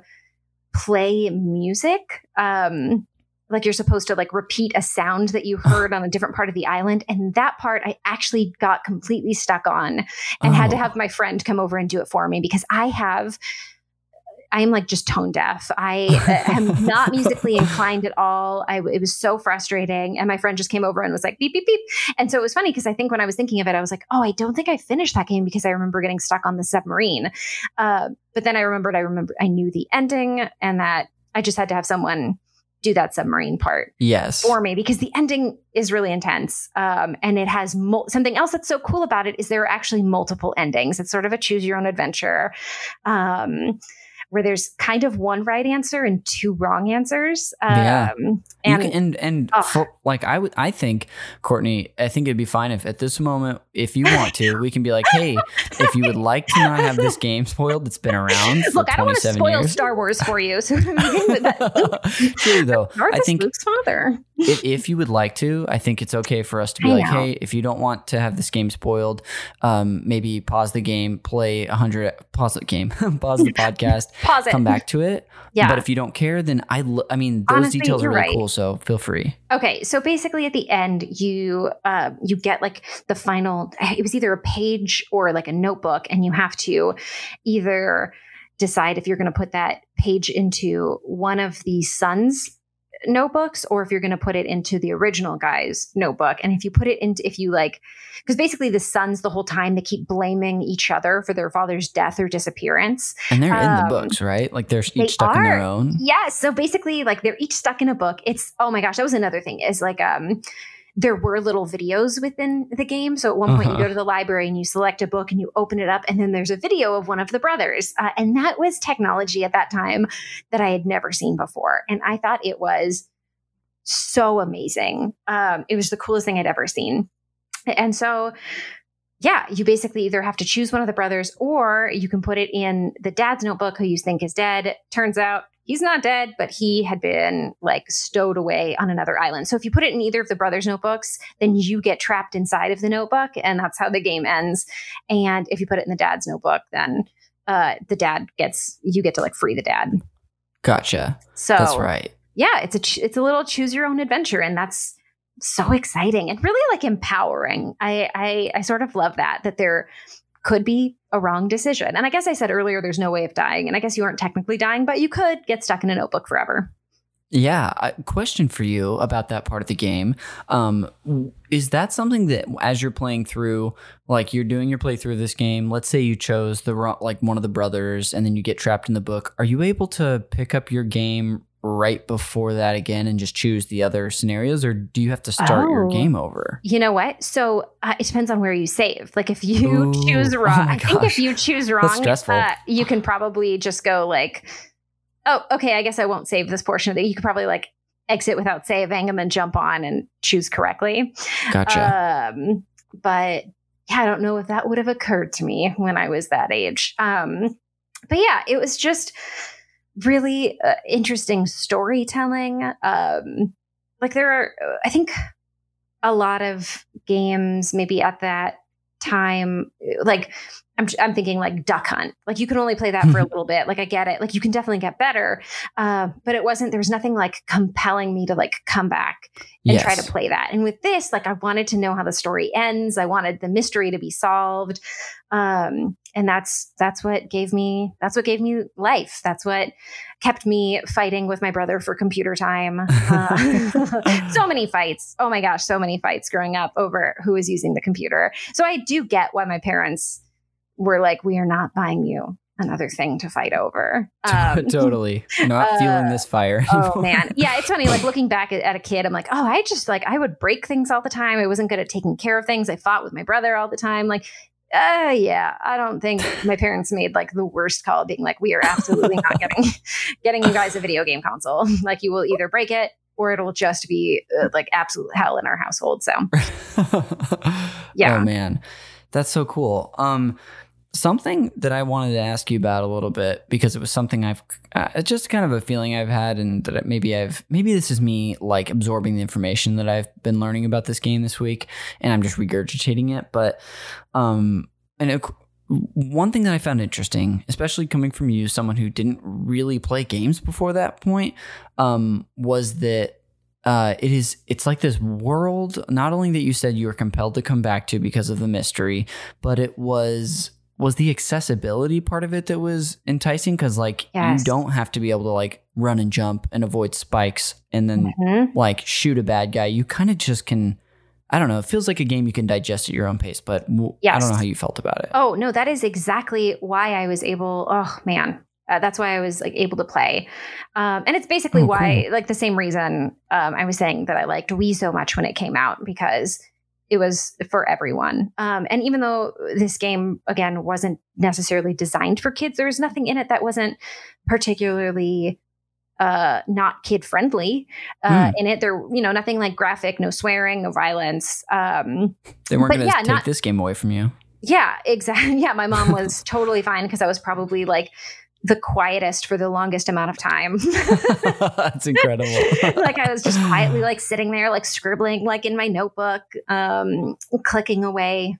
play music. Um, like you're supposed to like repeat a sound that you heard on a different part of the island and that part i actually got completely stuck on and oh. had to oh. have my friend come over and do it for me because i have I am like just tone deaf. I uh, am not musically inclined at all. I, it was so frustrating. And my friend just came over and was like, beep, beep, beep. And so it was funny because I think when I was thinking of it, I was like, oh, I don't think I finished that game because I remember getting stuck on the submarine. Uh, but then I remembered, I remember, I knew the ending and that I just had to have someone do that submarine part yes. for me because the ending is really intense um, and it has mul- something else that's so cool about it is there are actually multiple endings. It's sort of a choose your own adventure um, where there's kind of one right answer and two wrong answers. Um, yeah, and can, and, and oh. for, like I would, I think Courtney, I think it'd be fine if at this moment, if you want to, we can be like, hey, if you would like to not have this game spoiled, that's been around. Look, I don't want to spoil years. Star Wars for you. So True though, I think Luke's father. If, if, you would like to, I think it's okay for us to be I like, know. hey, if you don't want to have this game spoiled, um, maybe pause the game, play a hundred, pause the game, pause the podcast Pause it. Come back to it. Yeah. But if you don't care, then I, I mean, those Honestly, details are really right. cool. So feel free. Okay. So basically, at the end, you uh, you get like the final. It was either a page or like a notebook, and you have to either decide if you're going to put that page into one of the sons notebooks or if you're going to put it into the original guy's notebook. And if you put it into, if you like, because basically the sons the whole time they keep blaming each other for their father's death or disappearance. And they're um, in the um, books, right? Like they're each stuck are. in their own. Yeah. So basically, like they're each stuck in a book. It's oh my gosh, that was another thing. Is like um there were little videos within the game. So at one point, uh-huh. you go uh-huh. to the library and you select a book and you open it up, and then there's a video of one of the brothers. Uh, and that was technology at that time that I had never seen before. And I thought it was so amazing. Um, it was the coolest thing I'd ever seen. And so, yeah, you basically either have to choose one of the brothers or you can put it in the dad's notebook who you think is dead. Turns out he's not dead, but he had been like stowed away on another island. So if you put it in either of the brothers' notebooks, then you get trapped inside of the notebook, and that's how the game ends. And if you put it in the dad's notebook, then uh, the dad gets you get to like free the dad. Gotcha. So that's right. Yeah, it's a it's a little choose your own adventure, and that's so exciting and really like empowering. I I, I sort of love that that there could be a wrong decision. And I guess I said earlier there's no way of dying. And I guess you aren't technically dying, but you could get stuck in a notebook forever. Yeah. Question for you about that part of the game. Um, is that something that as you're playing through, like you're doing your playthrough of this game, let's say you chose the like one of the brothers and then you get trapped in the book, are you able to pick up your game right before that again and just choose the other scenarios or do you have to start oh, your game over? You know what? So uh, it depends on where you save. Like if you Ooh, choose oh wrong oh i think if you choose wrong uh, you can probably just go like oh okay i guess i won't save this portion of it you could probably like exit without saving and then jump on and choose correctly. Gotcha. Um, but yeah i don't know if that would have occurred to me when i was that age. Um, but yeah it was just really uh, interesting storytelling. Um, like there are, I think, a lot of games maybe at that time, like I'm, I'm thinking like Duck Hunt. Like you can only play that for a little bit. Like I get it. Like you can definitely get better, uh, but it wasn't. There was nothing like compelling me to like come back and yes. try to play that. And with this, like I wanted to know how the story ends. I wanted the mystery to be solved, um, and that's that's what gave me that's what gave me life. That's what kept me fighting with my brother for computer time. Uh, so many fights. Oh my gosh, so many fights growing up over who was using the computer. So I do get why my parents were like, we are not buying you another thing to fight over. Um, totally. Not uh, feeling this fire. oh man. Yeah, it's funny. Like looking back at, at, a kid, I'm like, oh, I just like I would break things all the time. I wasn't good at taking care of things. I fought with my brother all the time. Like, uh yeah, I don't think my parents made like the worst call being like, we are absolutely not getting getting you guys a video game console. like you will either break it or it'll just be uh, like absolute hell in our household. So yeah. Oh man. That's so cool. Um something that I wanted to ask you about a little bit because it was something I've uh, just kind of a feeling I've had, and that maybe I've maybe this is me like absorbing the information that I've been learning about this game this week, and I'm just regurgitating it. But um, and it, one thing that I found interesting, especially coming from you, someone who didn't really play games before that point, um, was that uh, it is it's like this world not only that you said you were compelled to come back to because of the mystery but it was was the accessibility part of it that was enticing because like yes. you don't have to be able to like run and jump and avoid spikes and then mm-hmm. like shoot a bad guy you kind of just can i don't know it feels like a game you can digest at your own pace but yes. i don't know how you felt about it oh no that is exactly why i was able oh man uh, that's why I was like able to play, um, and it's basically oh, why, cool. like the same reason um, I was saying that I liked Wii so much when it came out because it was for everyone. Um, and even though this game, again, wasn't necessarily designed for kids, there was nothing in it that wasn't particularly uh, not kid friendly uh, mm. in it. There, you know, nothing like graphic, no swearing, no violence. Um, they weren't going to yeah, take not, this game away from you. Yeah, exactly. Yeah, my mom was totally fine because I was probably like the quietest for the longest amount of time. That's incredible. like I was just quietly like sitting there, like scribbling, like in my notebook, um, clicking away.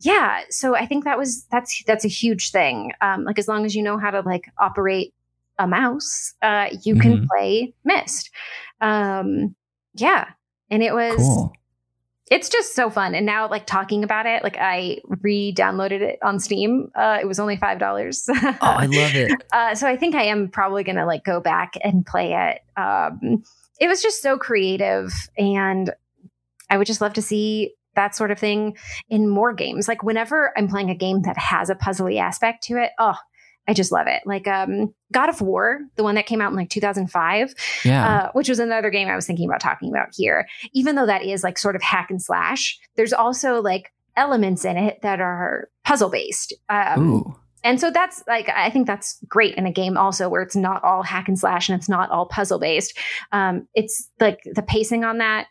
Yeah. So I think that was that's that's a huge thing. Um, like as long as you know how to like operate a mouse, uh, you mm-hmm. can play Myst. Um, yeah. And it was cool it's just so fun. And now, like talking about it, like I re-downloaded it on Steam. Uh, it was only five dollars. oh, I love it. Uh, so I think I am probably gonna like go back and play it. Um, it was just so creative, and I would just love to see that sort of thing in more games. Like whenever I'm playing a game that has a puzzly aspect to it, oh, I just love it. Like um, God of War, the one that came out in like 2005, yeah. Uh, which was another game I was thinking about talking about here. Even though that is like sort of hack and slash, there's also like elements in it that are puzzle based. Um, and so that's like I think that's great in a game also where it's not all hack and slash and it's not all puzzle based. Um, it's like the pacing on that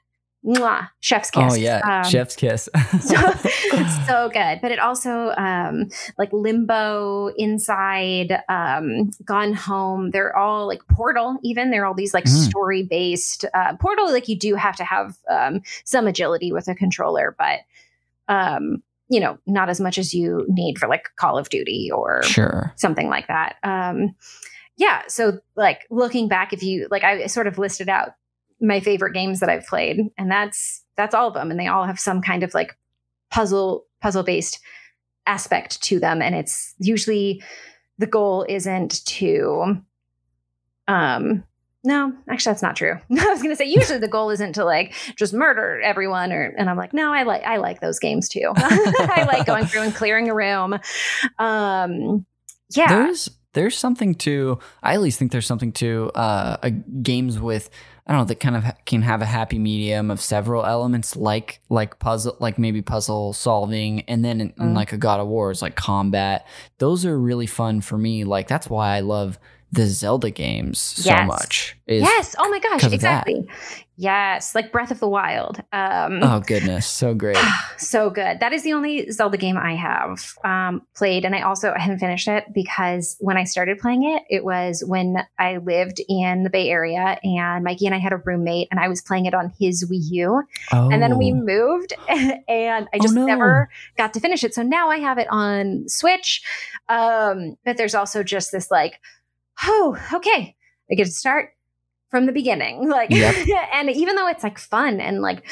Mwah, chef's oh, kiss. Oh yeah, um, chef's kiss. so, so good, but it also um, like Limbo, Inside, um, Gone Home. They're all like Portal. Even they're all these like mm. story based. Uh, Portal, like you do have to have um, some agility with a controller, but um, you know, not as much as you need for like Call of Duty or sure something like that. Um, yeah. So like looking back, if you like, I sort of listed out my favorite games that I've played, and that's that's all of them, and they all have some kind of like puzzle puzzle based aspect to them, and it's usually the goal isn't to um no actually that's not true. I was to say usually the goal isn't to like just murder everyone or and i'm like no i like i like those games too. I like going through and clearing a room. Um yeah. There's there's something to i at least think there's something to uh games with I don't know that kind of can have a happy medium of several elements like like puzzle like maybe puzzle solving and then in, mm. in like a God of War is like combat. Those are really fun for me. Like that's why I love the Zelda games so yes. much. yes. Oh my gosh. Exactly. Yes. Like Breath of the Wild. Um, oh goodness. So great. so good. That is the only Zelda game I have um, played. And I also I haven't finished it because when I started playing it, it was when I lived in the Bay Area and Mikey and I had a roommate and I was playing it on his Wii U. Oh. And then we oh. moved and I just oh, no. never got to finish it. So now I have it on Switch. Um, but there's also just this like, oh, okay, I get to start from the beginning. Like, yep. and even though it's like fun and like,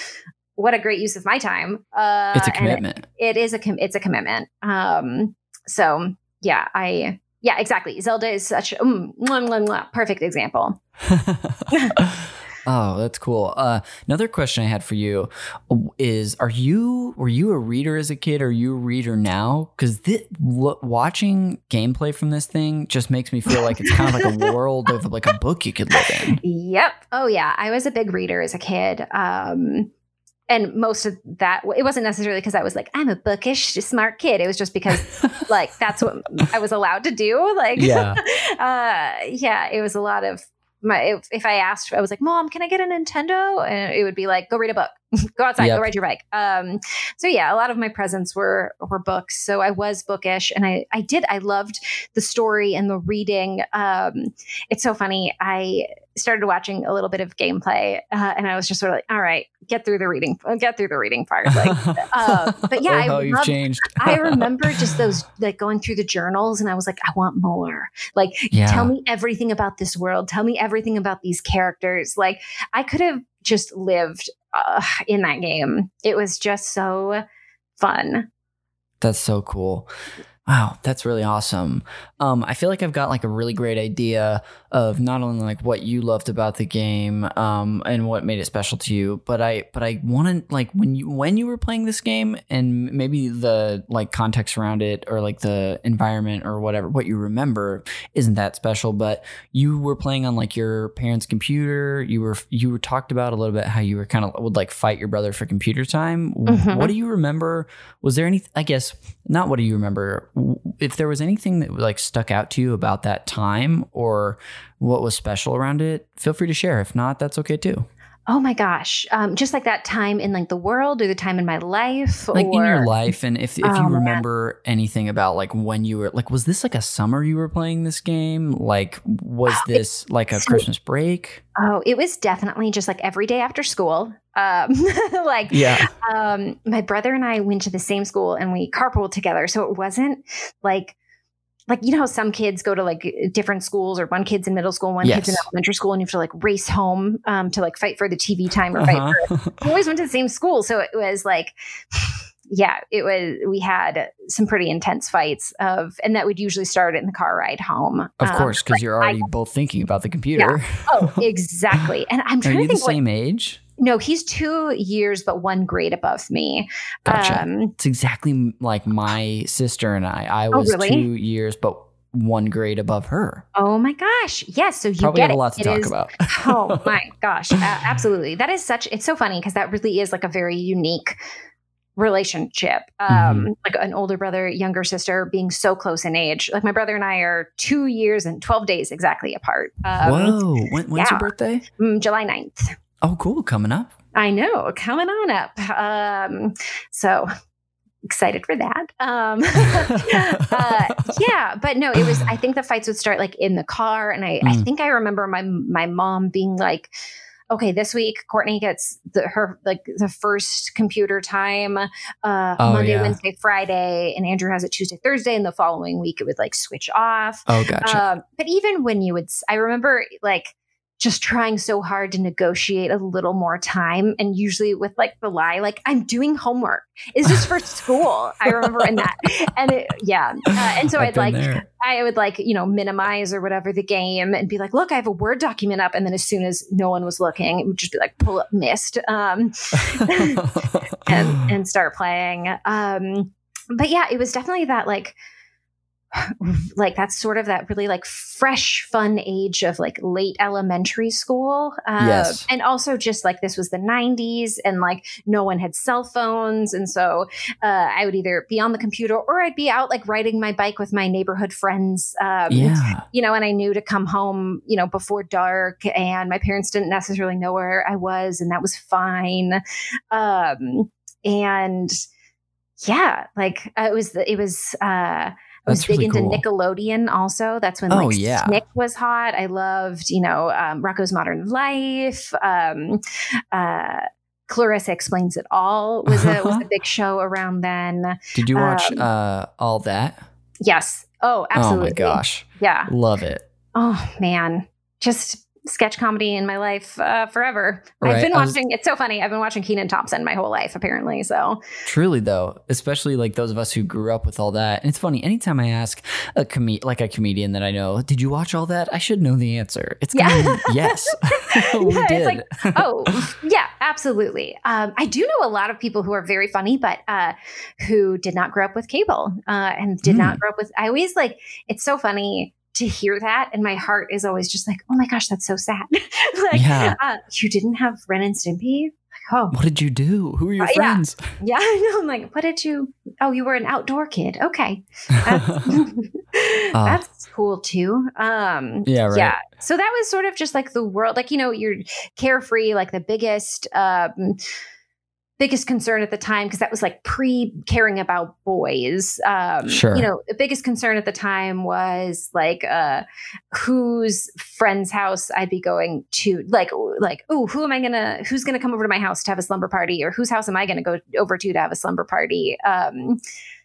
what a great use of my time. Uh, it's a commitment. It, it is a com- it's a commitment. Um, so yeah, I yeah exactly. Zelda is such a mm, mwah, mwah, mwah, perfect example. Oh, that's cool. Uh, another question I had for you is: Are you were you a reader as a kid? Or are you a reader now? Because lo- watching gameplay from this thing just makes me feel like it's kind of like a world of like a book you could live in. Yep. Oh yeah, I was a big reader as a kid. Um, and most of that it wasn't necessarily because i was like i'm a bookish smart kid it was just because like that's what i was allowed to do like yeah uh, yeah it was a lot of my if, if, I asked, I was like, "Mom, can I get a Nintendo?" and it would be like, "Go read a book, go outside, yep. go ride your bike." Um, so yeah, a lot of my presents were were books. So I was bookish, and I I did I loved the story and the reading. Um, it's so funny. I started watching a little bit of gameplay, uh, and I was just sort of like, "All right, get through the reading, get through the reading part." Like, uh, but yeah, oh, I you've changed. I remember just those like going through the journals, and I was like, "I want more." Like, yeah. tell me everything about this world. Tell me everything about these characters. Like, I could have just lived uh, in that game. It was just so fun. That's so cool. Wow, that's really awesome. Um, I feel like I've got like a really great idea of not only like what you loved about the game um, and what made it special to you, but I but I want to like when you when you were playing this game and maybe the like context around it or like the environment or whatever what you remember isn't that special, but you were playing on like your parents' computer. You were you were talked about a little bit how you were kind of would like fight your brother for computer time. Mm-hmm. What do you remember? Was there any? I guess not. What do you remember? If there was anything that like stuck out to you about that time or what was special around it, feel free to share. If not, that's okay too. Oh my gosh. Um, just like that time in like the world or the time in my life. Like or, in your life. And if, if oh, you remember man. anything about like when you were like, was this like a summer you were playing this game? Like, was this like a Christmas break? Oh, it was definitely just like every day after school. Um, like, yeah. Um, my brother and I went to the same school and we carpooled together. So it wasn't like, like you know how some kids go to like different schools or one kid's in middle school one yes. kid's in elementary school and you have to like race home um, to like fight for the tv time or uh-huh. fight for we always went to the same school so it was like yeah it was we had some pretty intense fights of and that would usually start in the car ride home of um, course because you're already I, both thinking about the computer yeah. oh exactly and i'm trying Are to think the same what, age no, he's two years, but one grade above me. Gotcha. Um, it's exactly like my sister and I. I oh, was oh, really? two years, but one grade above her. Oh my gosh. Yes. So you Probably get have a lot to it talk is, about. oh my gosh. Uh, absolutely. That is such, it's so funny because that really is like a very unique relationship. Um, mm-hmm. Like an older brother, younger sister being so close in age. Like my brother and I are two years and 12 days exactly apart. Um, Whoa. When, when's yeah. your birthday? Mm, July 9th. Oh, cool. Coming up. I know, coming on up. Um, so excited for that. Um, uh, yeah, but no, it was. I think the fights would start like in the car, and I, mm. I think I remember my my mom being like, "Okay, this week Courtney gets the, her like the first computer time uh, oh, Monday, yeah. Wednesday, Friday, and Andrew has it Tuesday, Thursday, and the following week it would like switch off." Oh, gotcha. Um, but even when you would, I remember like just trying so hard to negotiate a little more time. And usually with like the lie like i'm doing homework. Is this for school? I remember in that. And it, yeah. Uh, and so I've i'd like there. i would like you know minimize or whatever the game and be like look i have a word document up. And then as soon as no one was looking it would just be like pull up Myst um, and and start playing. Um, but yeah it was definitely that like like that's sort of that really like fresh fun age of like late elementary school uh, yes. and also just like this was the 90s and like no one had cell phones and so uh, i would either be on the computer or i'd be out like riding my bike with my neighborhood friends um, yeah. you know and i knew to come home you know before dark and my parents didn't necessarily know where i was and that was fine um, and yeah like it was the, it was uh I was big really into cool. Nickelodeon also. That's when oh, like yeah. Nick was hot. I loved, you know, um, Rocko's Modern Life. Um, uh, Clarissa Explains It All was a, was a big show around then. Did you watch um, uh, all that? Yes. Oh, absolutely. Oh my gosh. Yeah. Love it. Oh man. Just sketch comedy in my life uh, forever. Right. I've been watching. Was, it's so funny. I've been watching Kenan Thompson my whole life, apparently. So truly, though, especially like those of us who grew up with all that. And it's funny. Anytime I ask a com- like a comedian that I know, "Did you watch all that?" I should know the answer. It's yeah. yes. we yeah, did. It's like, oh, yeah, absolutely. Um, I do know a lot of people who are very funny, but uh, who did not grow up with cable uh, and did mm. not hmm. grow up with. I always like. It's so funny to hear that and my heart is always just like oh my gosh that's so sad. Like yeah. uh, you didn't have ren and stimpy? Like, oh. What did you do? Who are your uh, friends? Yeah. yeah i know. I'm like what did you oh you were an outdoor kid. Okay. That's, uh, that's cool too. Um yeah right. yeah. So that was sort of just like the world like you know you're carefree like the biggest um biggest concern at the time because that was like pre caring about boys. Um, sure. You know, the biggest concern at the time was like uh, whose friend's house I'd be going to. Like, like, oh, who am I gonna? Who's gonna come over to my house to have a slumber party, or whose house am I gonna go over to to have a slumber party? Um,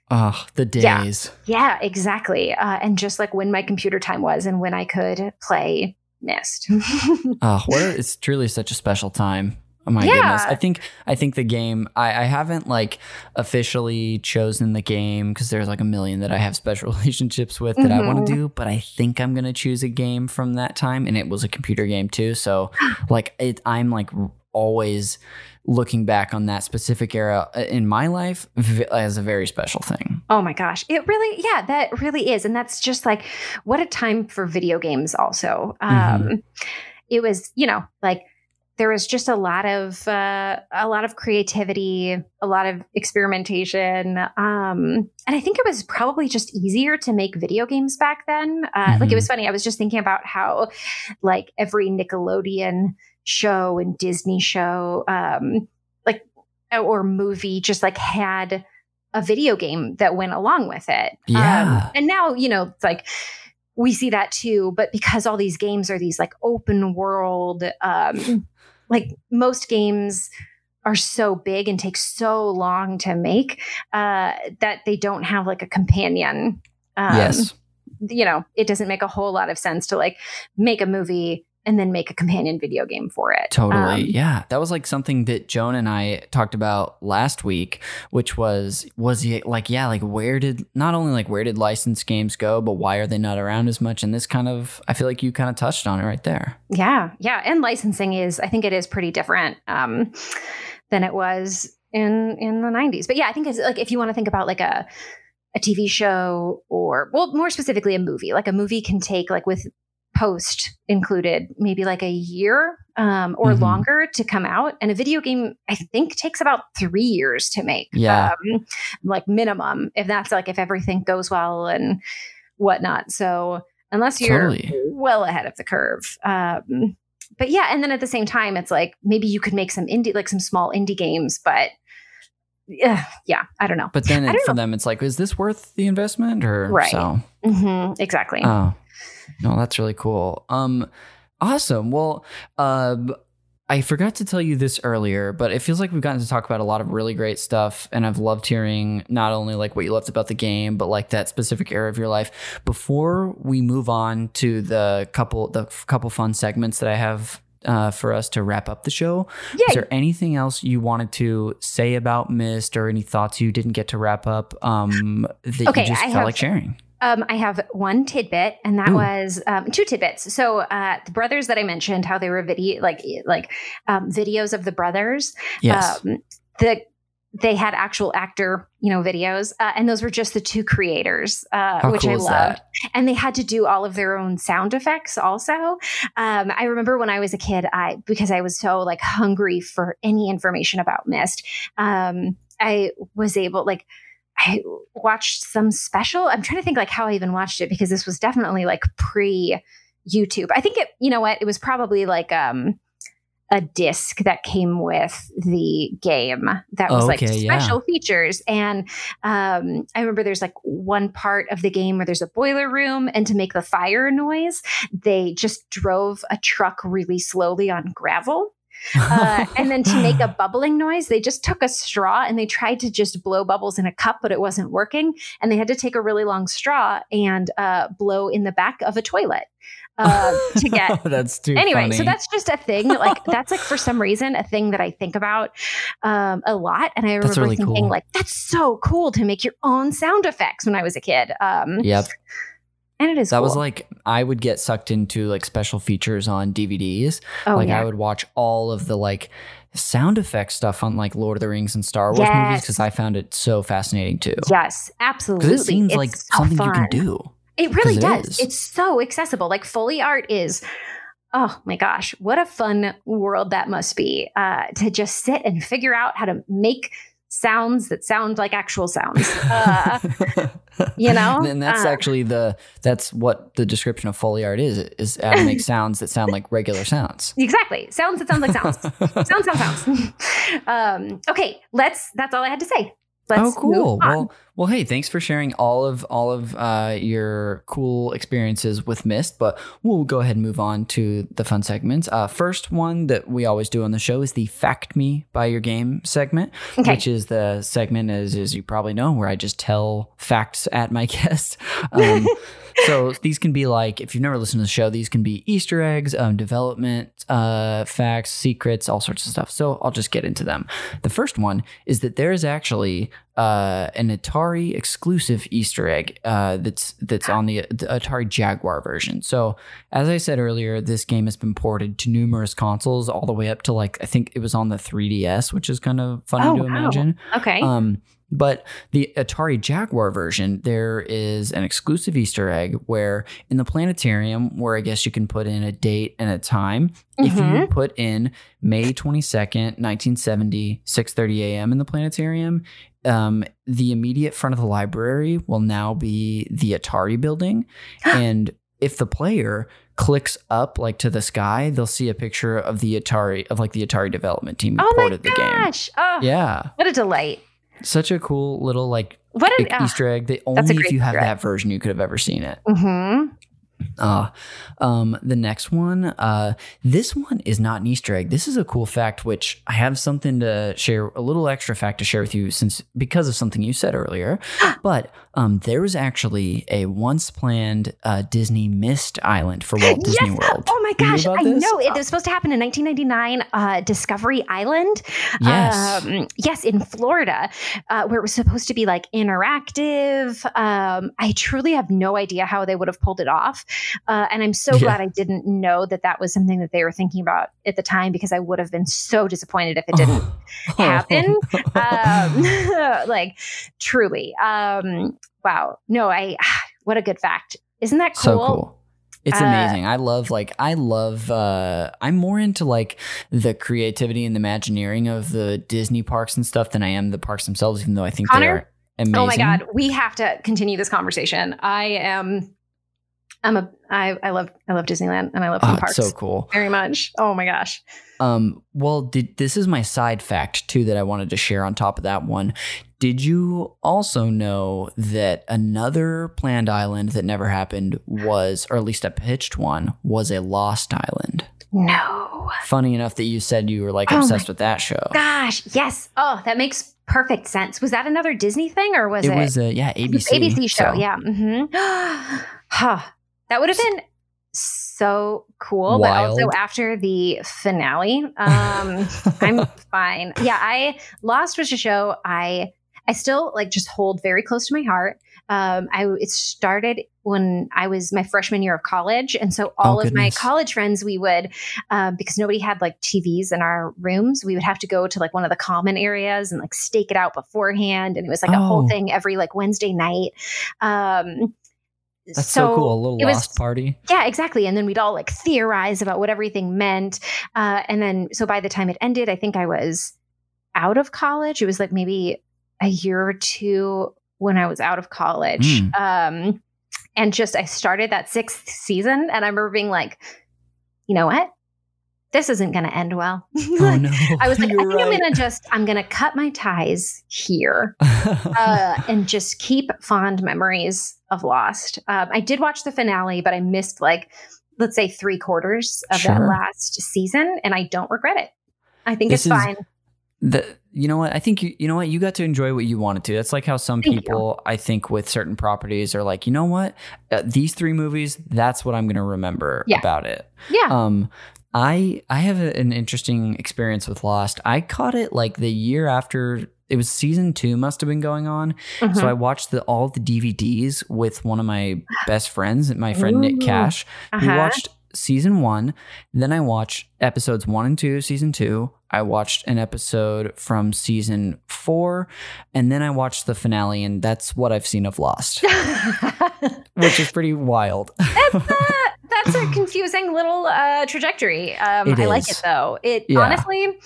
Oh, the days. Yeah, yeah exactly. Uh, and just like when my computer time was and when I could play Myst. oh, what a, it's truly such a special time. Oh my yeah. goodness. I think I think the game I, I haven't like officially chosen the game because there's like a million that I have special relationships with that mm-hmm. I want to do, but I think I'm gonna choose a game from that time and it was a computer game too. So like it I'm like always looking back on that specific era uh, in my life as a very special thing. Oh my gosh. It really, yeah, that really is. And that's just like, what a time for video games, also. Mm-hmm. Um, it was, you know, like there was just a lot of uh, a lot of creativity, a lot of experimentation, um, and I think it was probably just easier to make video games back then. Uh, mm-hmm. Like it mm-hmm. was funny. I was just thinking about how like every Nickelodeon show and Disney show, um, like or movie, just like had a video game that went along with it. Yeah, um, and now you know it's like we see that too but because all these games are these like open world um like most games are so big and take so long to make uh, that they don't have like a companion. Um, yes. You know, it doesn't make a whole lot of sense to like make a movie and then make a companion video game for it. Totally. Um, yeah. That was like something that Joan and I talked about last week, which was was he like yeah, like where did not only like where did licensed games go, but why are they not around as much? And this kind of I feel like you kind of touched on it right there. Yeah. Yeah, and licensing is I think it is pretty different um than it was in in the 90s. But yeah, I think it's like if you want to think about like a a TV show or well more specifically a movie. Like a movie can take like with post included maybe like a year um, or mm-hmm. longer to come out and a video game i think takes about three years to make yeah um, like minimum if that's like if everything goes well and whatnot so unless you're totally. well ahead of the curve um, but yeah and then at the same time it's like maybe you could make some indie like some small indie games but yeah, yeah, I don't know. But then it, for know. them, it's like, is this worth the investment or right? So mm-hmm, exactly. Oh, no, that's really cool. Um, awesome. Well, uh, I forgot to tell you this earlier, but it feels like we've gotten to talk about a lot of really great stuff, and I've loved hearing not only like what you loved about the game, but like that specific era of your life. Before we move on to the couple the couple fun segments that I have uh, for us to wrap up the show. Yay. Is there anything else you wanted to say about Myst or any thoughts you didn't get to wrap up um, that okay, you just I felt have, like sharing? Um, I have one tidbit, and that Ooh. was um, two tidbits. So uh, the brothers that I mentioned, how they were video like like um, videos of the brothers. Yes. Um, the they had actual actor, you know, videos, uh, and those were just the two creators, uh, which cool I love. And they had to do all of their own sound effects. Also, um, I remember when I was a kid, I because I was so like hungry for any information about Myst um, I was able like I watched some special. I'm trying to think like how I even watched it because this was definitely like pre YouTube. I think it, you know what, it was probably like um a disc that came with the game that was okay, like special yeah. features. And um, I remember there's like one part of the game where there's a boiler room, and to make the fire noise, they just drove a truck really slowly on gravel. Uh, and then to make a bubbling noise, they just took a straw and they tried to just blow bubbles in a cup, but it wasn't working. And they had to take a really long straw and uh, blow in the back of a toilet. Uh, to get. that's too anyway. funny. So that's just a thing. Like that's like for some reason a thing that I think about um, a lot, and I remember really thinking cool. like that's so cool to make your own sound effects when I was a kid. Um, Yep. and it is. That was like I would get sucked into like special features on DVDs. oh, like yeah. I would watch all of the like sound effects stuff on like Lord of the Rings and Star Wars movies because I found it so fascinating too. Yes, absolutely. Because it seems It's like so something you can do. It really does. It's so accessible. Like Foley art is, oh my gosh, what a fun world that must be uh, to just sit and figure out how to make sounds that sound like actual sounds. Uh, you know? and that's Uh, actually the that's what the description of Foley art is is how to make sounds that sound like regular sounds. exactly. Sounds that sound like sounds. sounds, sounds, sounds. um, okay, let's, that's all I had to say. Let's oh, cool. Well, well, hey, thanks for sharing all of all of uh, your cool experiences with Myst. But we'll go ahead and move on to the fun segments. Uh, first one that we always do on the show is the "Fact Me" by your game segment, Okay. which is the segment, as as you probably know, where I just tell facts at my guests. Um, so these can be like, if you've never listened to the show, these can be Easter eggs, um, development uh, facts, secrets, all sorts of stuff. So I'll just get into them. The first one is that there is actually uh, an Atari exclusive Easter egg uh, that's that's on the, the Atari Jaguar version. So as I said earlier, this game has been ported to numerous consoles, all the way up to like I think it was on the 3DS, which is kind of funny Oh, to wow. imagine. okay. Um, but the Atari Jaguar version, there is an exclusive Easter egg where in the planetarium, where I guess you can put in a date and a time. If you Mhm. put in May 22nd, 1970, 6:30 a.m. in the planetarium, um, the immediate front of the library will now be the Atari building. and if the player clicks up like to the sky, they'll see a picture of the Atari of like the Atari development team who oh ported the game. Oh my gosh. Oh, Yeah. what a delight. Such a cool little like What an, e- Easter egg. That only if you have egg. that version you could have ever seen it. hmm Uh, um, the next one, uh, this one is not an Easter egg. This is a cool fact, which I have something to share, a little extra fact to share with you, since because of something you said earlier. but um, there was actually a once planned uh, Disney Myst Island for Walt Disney yes. World. Oh my gosh, I this? know. It was supposed to happen in 1999, uh, Discovery Island. Yes. Um, yes, in Florida, uh, where it was supposed to be like interactive. Um, I truly have no idea how they would have pulled it off. Uh, and I'm so Yeah. glad I didn't know that that was something that they were thinking about at the time because I would have been so disappointed if it didn't happen. um, like truly. Wow. No, I, what a good fact. Isn't that cool? So cool. It's Uh, amazing. I love like I love uh I'm more into like the creativity and the imagineering of the Disney parks and stuff than I am the parks themselves, even though I think Connor? they are amazing. Oh my God. We have to continue this conversation. I am, I'm a, I, I love, I love Disneyland and I love Oh, theme parks so cool. very much. Oh my gosh. Um, well, did, this is my side fact too that I wanted to share on top of that one. Did you also know that another planned island that never happened was, or at least a pitched one, was a lost island? No. Funny enough that you said you were like Oh obsessed with that show. Gosh. Yes. Oh, that makes perfect sense. Was that another Disney thing or was it it? was a yeah ABC ABC show. so- Yeah. hmm huh. That would have been so cool. But also after the finale, um, I'm fine. Yeah, I Lost was a show I I still like just hold very close to my heart. Um, I it started when I was my freshman year of college, and so all of my Oh, college friends we would um, because nobody had like TVs in our rooms, we would have to go to like one of the common areas and like stake it out beforehand, and it was like a whole Oh. thing every like Wednesday night. Um, That's so, cool. A little it was- lost party. yeah, exactly. And then we'd all like theorize about what everything meant. Uh, and then, so by the time it ended, I think I was out of college. It was like maybe a year or two when I was out of college. Mm. Um, and just, I started that sixth season and I remember being like, you know what? This isn't going to end well. Oh no! I was like, I You're think I'm going to just, I'm going to cut my ties here uh, and just keep fond memories of Lost. Um, I did watch the finale, but I missed like, let's say, three quarters of that last season, and I don't regret it. I think This it's is- fine. the you know what I think you you know what you got to enjoy what you wanted to. That's like how some Thank people you. I think with certain properties are like, you know what, uh, these three movies, that's what I'm going to remember yeah. about it. Yeah. Um, I I have an interesting experience with Lost. I caught it like the year after it was season two must have been going on. Mm-hmm. So I watched the all the DVDs with one of my best friends, my friend Ooh. Nick Cash. Uh-huh. We watched season one. Then I watched episodes one and two, season two. I watched an episode from season four, and then I watched the finale, and that's what I've seen of Lost, which is pretty wild. That's a confusing little uh, trajectory. Um, I like it though. It yeah. honestly,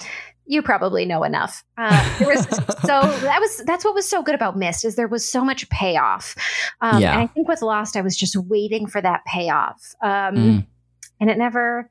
you probably know enough. Uh, there was so that was that's what was so good about Myst is there was so much payoff. Um, yeah. And I think with Lost, I was just waiting for that payoff, um, mm. and it never,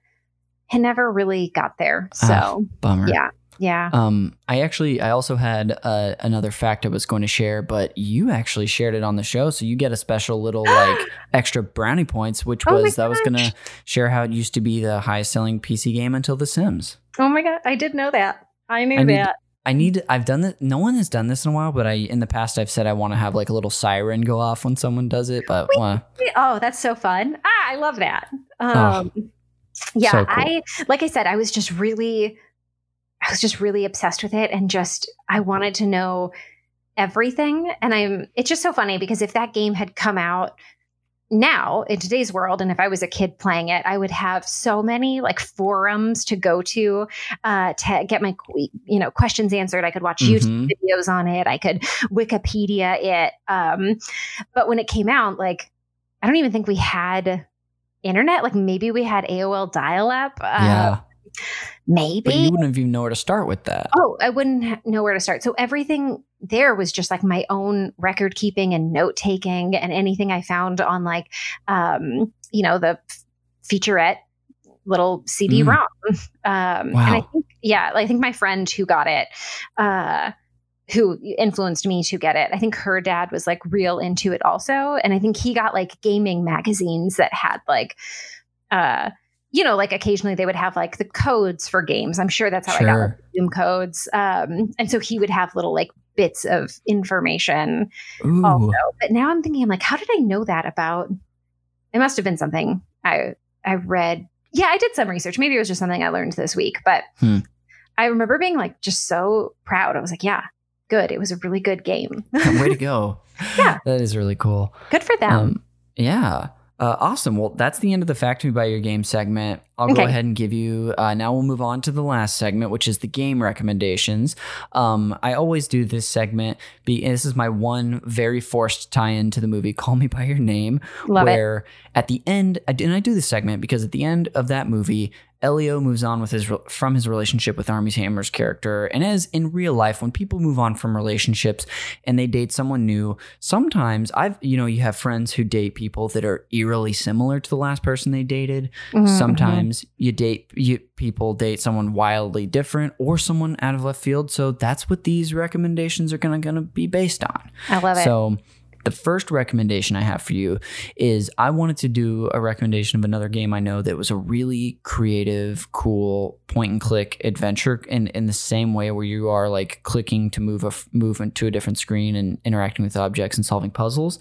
it never really got there. So ah, bummer. Yeah. Yeah. Um, I actually, I also had uh, another fact I was going to share, but you actually shared it on the show, so you get a special little like extra brownie points, which oh was I was going to share how it used to be the highest selling PC game until The Sims. Oh my god, I did know that. I knew I need, that. I need. I've done that. No one has done this in a while, but I in the past I've said I want to have like a little siren go off when someone does it. But uh, oh, that's so fun! Ah, I love that. Oh, um, oh, yeah, so cool. I like I said, I was just really I was just really obsessed with it and just I wanted to know everything. And I'm it's just so funny because if that game had come out now in today's world and if i was a kid playing it i would have so many like forums to go to uh, to get my you know questions answered. I could watch mm-hmm. youtube videos on it. I could wikipedia it. Um, but when it came out like i don't even think we had internet. Like maybe we had aol dial-up. Uh, yeah maybe. But you wouldn't even know where to start with that. Oh, I wouldn't know where to start. So everything there was just like my own record keeping and note taking, and anything I found on like, um, you know, the featurette little CD-ROM. Mm. Um, wow. And I think, yeah, I think my friend who got it. Uh, who influenced me to get it. I think her dad was like real into it also. And I think he got like gaming magazines that had like uh you know, like occasionally they would have like the codes for games. I'm sure that's how sure. I got like, Doom codes. Um, and so he would have little like bits of information Ooh. also. But now I'm thinking, I'm like, how did I know that about? It must have been something I I read. Yeah, I did some research. Maybe it was just something I learned this week. But hmm. I remember being like just so proud. I was like, yeah, good. It was a really good game. Way to go. yeah, that is really cool. Good for them. Um, yeah. Uh, awesome. Well, that's the end of the Fact Me by Your Game segment. I'll okay. go ahead and give you. Uh, now we'll move on to the last segment, which is the game recommendations. Um, I always do this segment. Be this is my one very forced tie-in to the movie Call Me by Your Name, Love where it. at the end, I, and I do this segment because at the end of that movie, Elio moves on with his from his relationship with Armie Hammer's character, and as in real life, when people move on from relationships and they date someone new, sometimes I've you know you have friends who date people that are eerily similar to the last person they dated. Mm-hmm, sometimes mm-hmm. you date you people date someone wildly different or someone out of left field. So that's what these recommendations are gonna gonna be based on. I love it. So the first recommendation I have for you is I wanted to do a recommendation of another game I know that was a really creative, cool point and click adventure in, in the same way where you are like clicking to move a move into a different screen and interacting with objects and solving puzzles.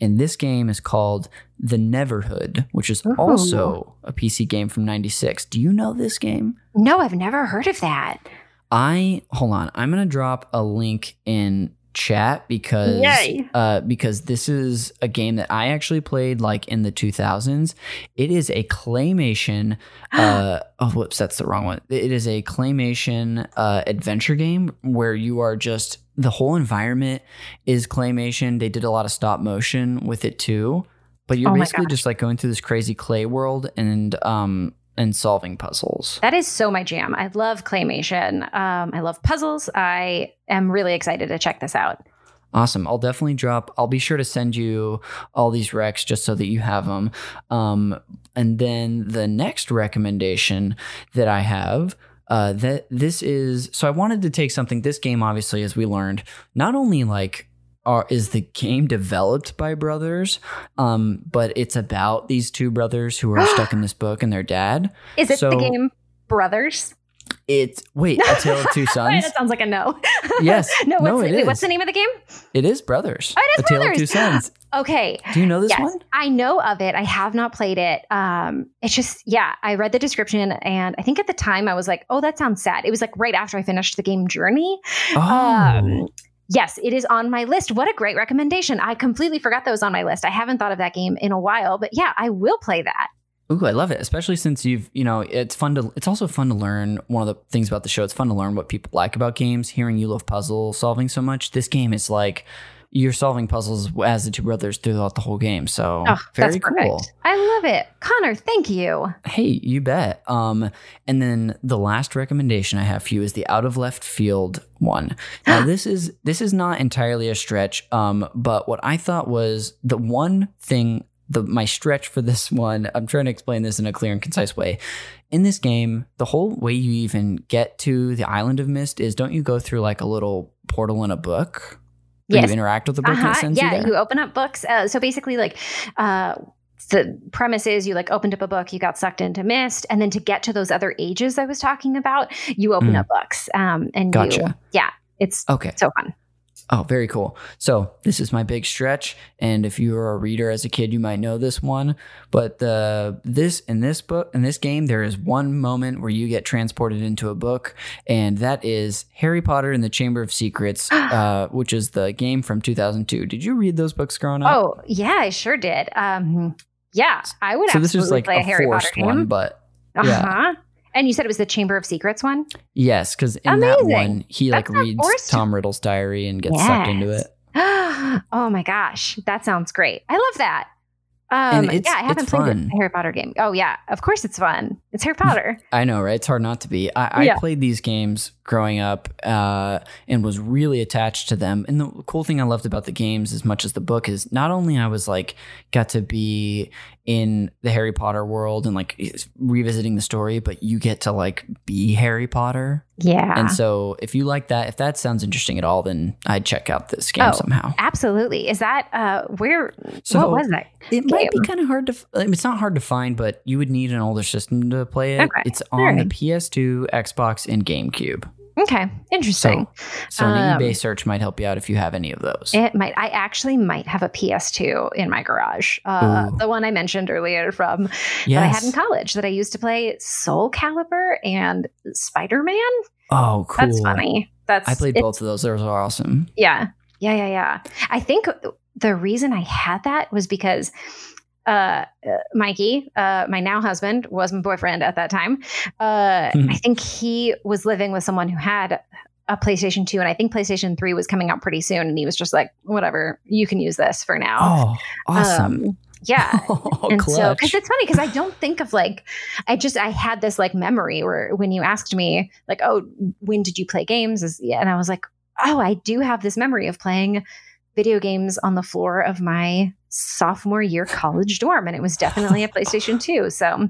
And this game is called The Neverhood, which is Ooh. also a PC game from 96. Do you know this game? No, I've never heard of that. I hold on. I'm going to drop a link in chat because uh, because this is a game that I actually played like in the 2000s. It is a claymation. Uh, oh, whoops, that's the wrong one. It is a claymation uh, adventure game where you are just the whole environment is claymation. They did a lot of stop motion with it too. But you're oh basically just like going through this crazy clay world and um and solving puzzles. That is so my jam. I love claymation. Um, I love puzzles. I am really excited to check this out. Awesome. I'll definitely drop, I'll be sure to send you all these recs just so that you have them. Um, and then the next recommendation that I have. Uh, that this is so I wanted to take something. This game, obviously, as we learned, not only like are is the game developed by brothers um but it's about these two brothers who are stuck in this book and their dad is it so, the game brothers It's wait, A Tale of Two Sons. that sounds like a no. Yes. no, what's, no, the, it wait, is. what's the name of the game? It is Brothers. Oh, it is A Tale of Brothers. Two Sons. Okay. Do you know this yes, one? I know of it. I have not played it. Um, it's just, yeah, I read the description and I think at the time I was like, oh, that sounds sad. It was like right after I finished the game Journey. Oh. Um, yes, it is on my list. What a great recommendation. I completely forgot that was on my list. I haven't thought of that game in a while, but yeah, I will play that. Ooh, I love it, especially since you've, you know, it's fun to, it's also fun to learn. One of the things about the show, it's fun to learn what people like about games. Hearing you love puzzle solving so much, this game is like you're solving puzzles as the two brothers throughout the whole game. So Oh, very that's cool. I love it. Connor, thank you. Hey, you bet. Um, and then the last recommendation I have for you is the out of left field one. Now this is this is not entirely a stretch, um, but what I thought was the one thing the my stretch for this one, I'm trying to explain this in a clear and concise way. In this game, the whole way you even get to the island of Myst is don't you go through like a little portal in a book? Yes. You interact with the book Uh-huh. Yeah, you you open up books. Uh, so basically, like, uh, the premise is you like opened up a book, you got sucked into Myst, and then to get to those other ages I was talking about, you open Mm. up books. Um, and you, Gotcha. yeah, it's okay. so fun. Oh, very cool. So this is my big stretch, and if you were a reader as a kid, you might know this one. But the this in this book in this game, there is one moment where you get transported into a book, and that is Harry Potter and the Chamber of Secrets, uh, which is the game from 2002. Did you read those books growing up? Oh, yeah, I sure did. Um, yeah, I would so this absolutely is like play a a Harry Potter forced game. one, but uh-huh. And you said it was the Chamber of Secrets one? yes, because in that one he like That's reads. Tom Riddle's diary and gets sucked into it. oh my gosh, that sounds great. I love that. Um, it's- yeah, I haven't it's played fun. a Harry Potter game. Oh yeah, of course it's fun. It's Harry Potter. I know, right? It's hard not to be. I, Yeah. Played these games growing up uh, and was really attached to them. And the cool thing I loved about the games, as much as the book, is not only I was like got to be in the Harry Potter world and like revisiting the story, but you get to like be Harry Potter. yeah. And so, if you like that, if that sounds interesting at all, then I'd check out this game Oh, somehow. Absolutely. Is that uh where So what was that? It might be kind of hard to. I mean, it's not hard to find, but you would need an older system to play it. Okay, It's on alright. the PS2, Xbox, and GameCube. Okay. Interesting. So an Um, eBay search might help you out if you have any of those. it might I actually might have a PS2 in my garage. Uh the one I mentioned earlier from that I had in college that I used to play Soul Calibur and Spider-Man. Oh, cool. That's funny. That's I played both of those. Those are awesome. Yeah. Yeah, yeah, yeah. I think the reason I had that was because uh, uh, Mikey, uh, my now husband, was my boyfriend at that time. Uh, Mhm. I think he was living with someone who had a PlayStation 2, and I think PlayStation 3 was coming out pretty soon. And he was just like, whatever, you can use this for now. Oh, awesome. Um, yeah. oh, and so because it's funny because i don't think of like i just i had this like memory where when you asked me like oh when did you play games and i was like oh i do have this memory of playing video games on the floor of my sophomore year college dorm and it was definitely a playstation 2 so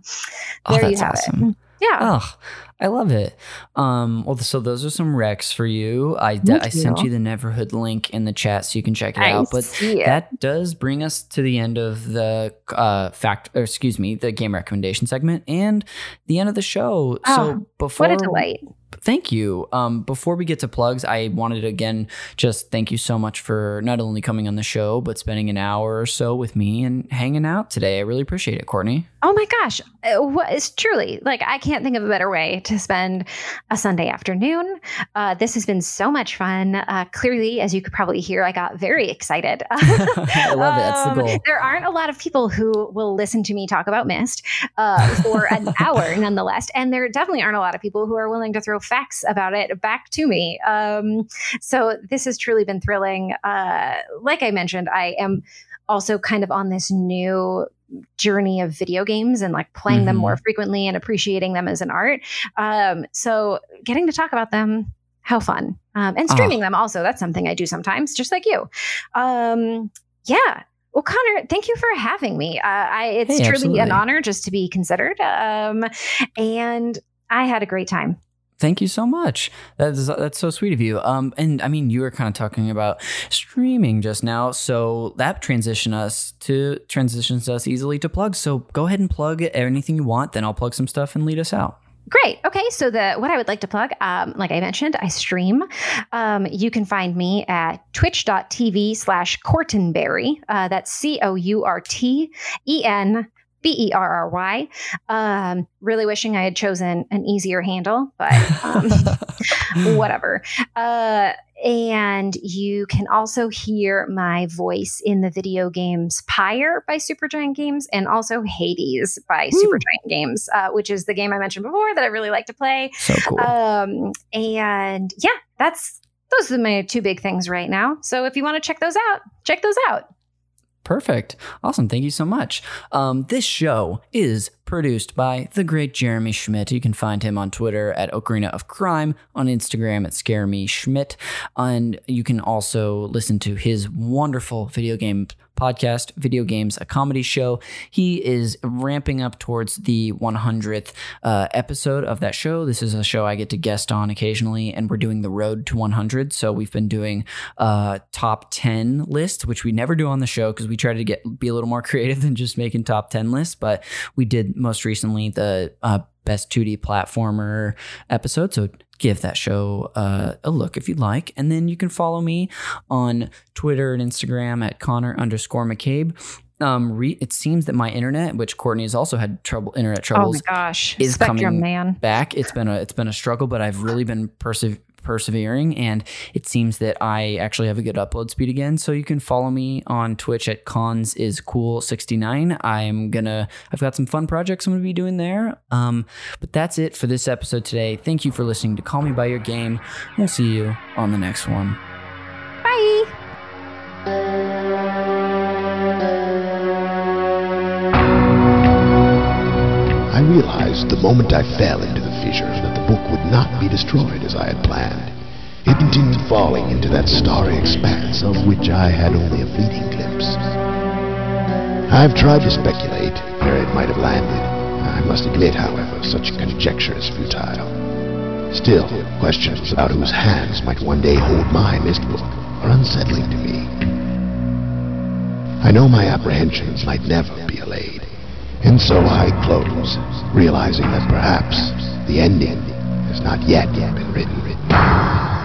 oh, there you have awesome. it yeah Oh, I love it. Um, well, so those are some recs for you. I, sent you. you the Neverhood link in the chat so you can check it I out. But it. that does bring us to the end of the uh, fact, or excuse me, the game recommendation segment and the end of the show. Oh, so before what a delight thank you. Um, before we get to plugs, I wanted to again just thank you so much for not only coming on the show, but spending an hour or so with me and hanging out today. I really appreciate it, Courtney. Oh my gosh. Uh, What is truly like, I can't think of a better way to spend a Sunday afternoon. Uh, this has been so much fun. Uh, clearly, as you could probably hear, I got very excited. I love it. That's the Um, goal. There aren't a lot of people who will listen to me talk about Myst uh, for an hour, nonetheless. And there definitely aren't a lot of people who are willing to throw facts about it back to me. Um, so this has truly been thrilling. Uh, like I mentioned, I am also kind of on this new journey of video games and like playing them Mhm. more frequently and appreciating them as an art. Um, so getting to talk about them, how fun. Um, and Ah. streaming them also, that's something I do sometimes, just like you. Um, yeah. Well, Connor, thank you for having me. Uh, I, it's Hey, truly an honor just to be considered. Um, and I had a great time. Thank you so much. That's that's so sweet of you. Um, and I mean, you were kind of talking about streaming just now, so that transition us to transitions us easily to plugs. So go ahead and plug anything you want, then I'll plug some stuff and lead us out. Great. Okay. So the what I would like to plug, um, like I mentioned, I stream. Um, you can find me at twitch.tv slash Courtenberry. Uh, that's C O U R T E N B E R R Y. Um, really wishing I had chosen an easier handle, but um, whatever. Uh, and you can also hear my voice in the video games Pyre by Supergiant Games and also Hades by Ooh. Supergiant Games, uh, which is the game I mentioned before that I really like to play. So cool. Um, and yeah, that's those are my two big things right now. So if you want to check those out, check those out. Perfect. Awesome. Thank you so much. Um, this show is produced by the great Jeremy Schmidt. You can find him on Twitter at Ocarina of Crime, on Instagram at Scare Me Schmidt, and you can also listen to his wonderful video game podcast, Video Games, a comedy show. He is ramping up towards the 100th uh, episode of that show. This is a show I get to guest on occasionally, and we're doing the road to 100. So we've been doing a uh, top 10 list, which we never do on the show because we try to get be a little more creative than just making top 10 lists. But we did most recently the uh, best 2D platformer episode. So give that show uh, a look if you'd like. And then you can follow me on Twitter and Instagram at Connor underscore McCabe. Um, re- it seems that my internet, which Courtney has also had trouble internet troubles, oh my gosh, is Spectrum, coming man. back. It's been a it's been a struggle, but I've really been perse- persevering and it seems that I actually have a good upload speed again. So you can follow me on Twitch at cons is cool 69. I'm gonna I've got some fun projects I'm gonna be doing there. Um, but that's it for this episode today. Thank you for listening to Call Me by Your Game. We'll see you on the next one. Bye. I realized the moment I fell into the fissure that the book would not be destroyed as I had planned. It continued falling into that starry expanse of which I had only a fleeting glimpse. I've tried to speculate where it might have landed. I must admit, however, such conjecture is futile. Still, questions about whose hands might one day hold my Myst book are unsettling to me. I know my apprehensions might never be allayed. And so I close, realizing that perhaps the ending has not yet been written.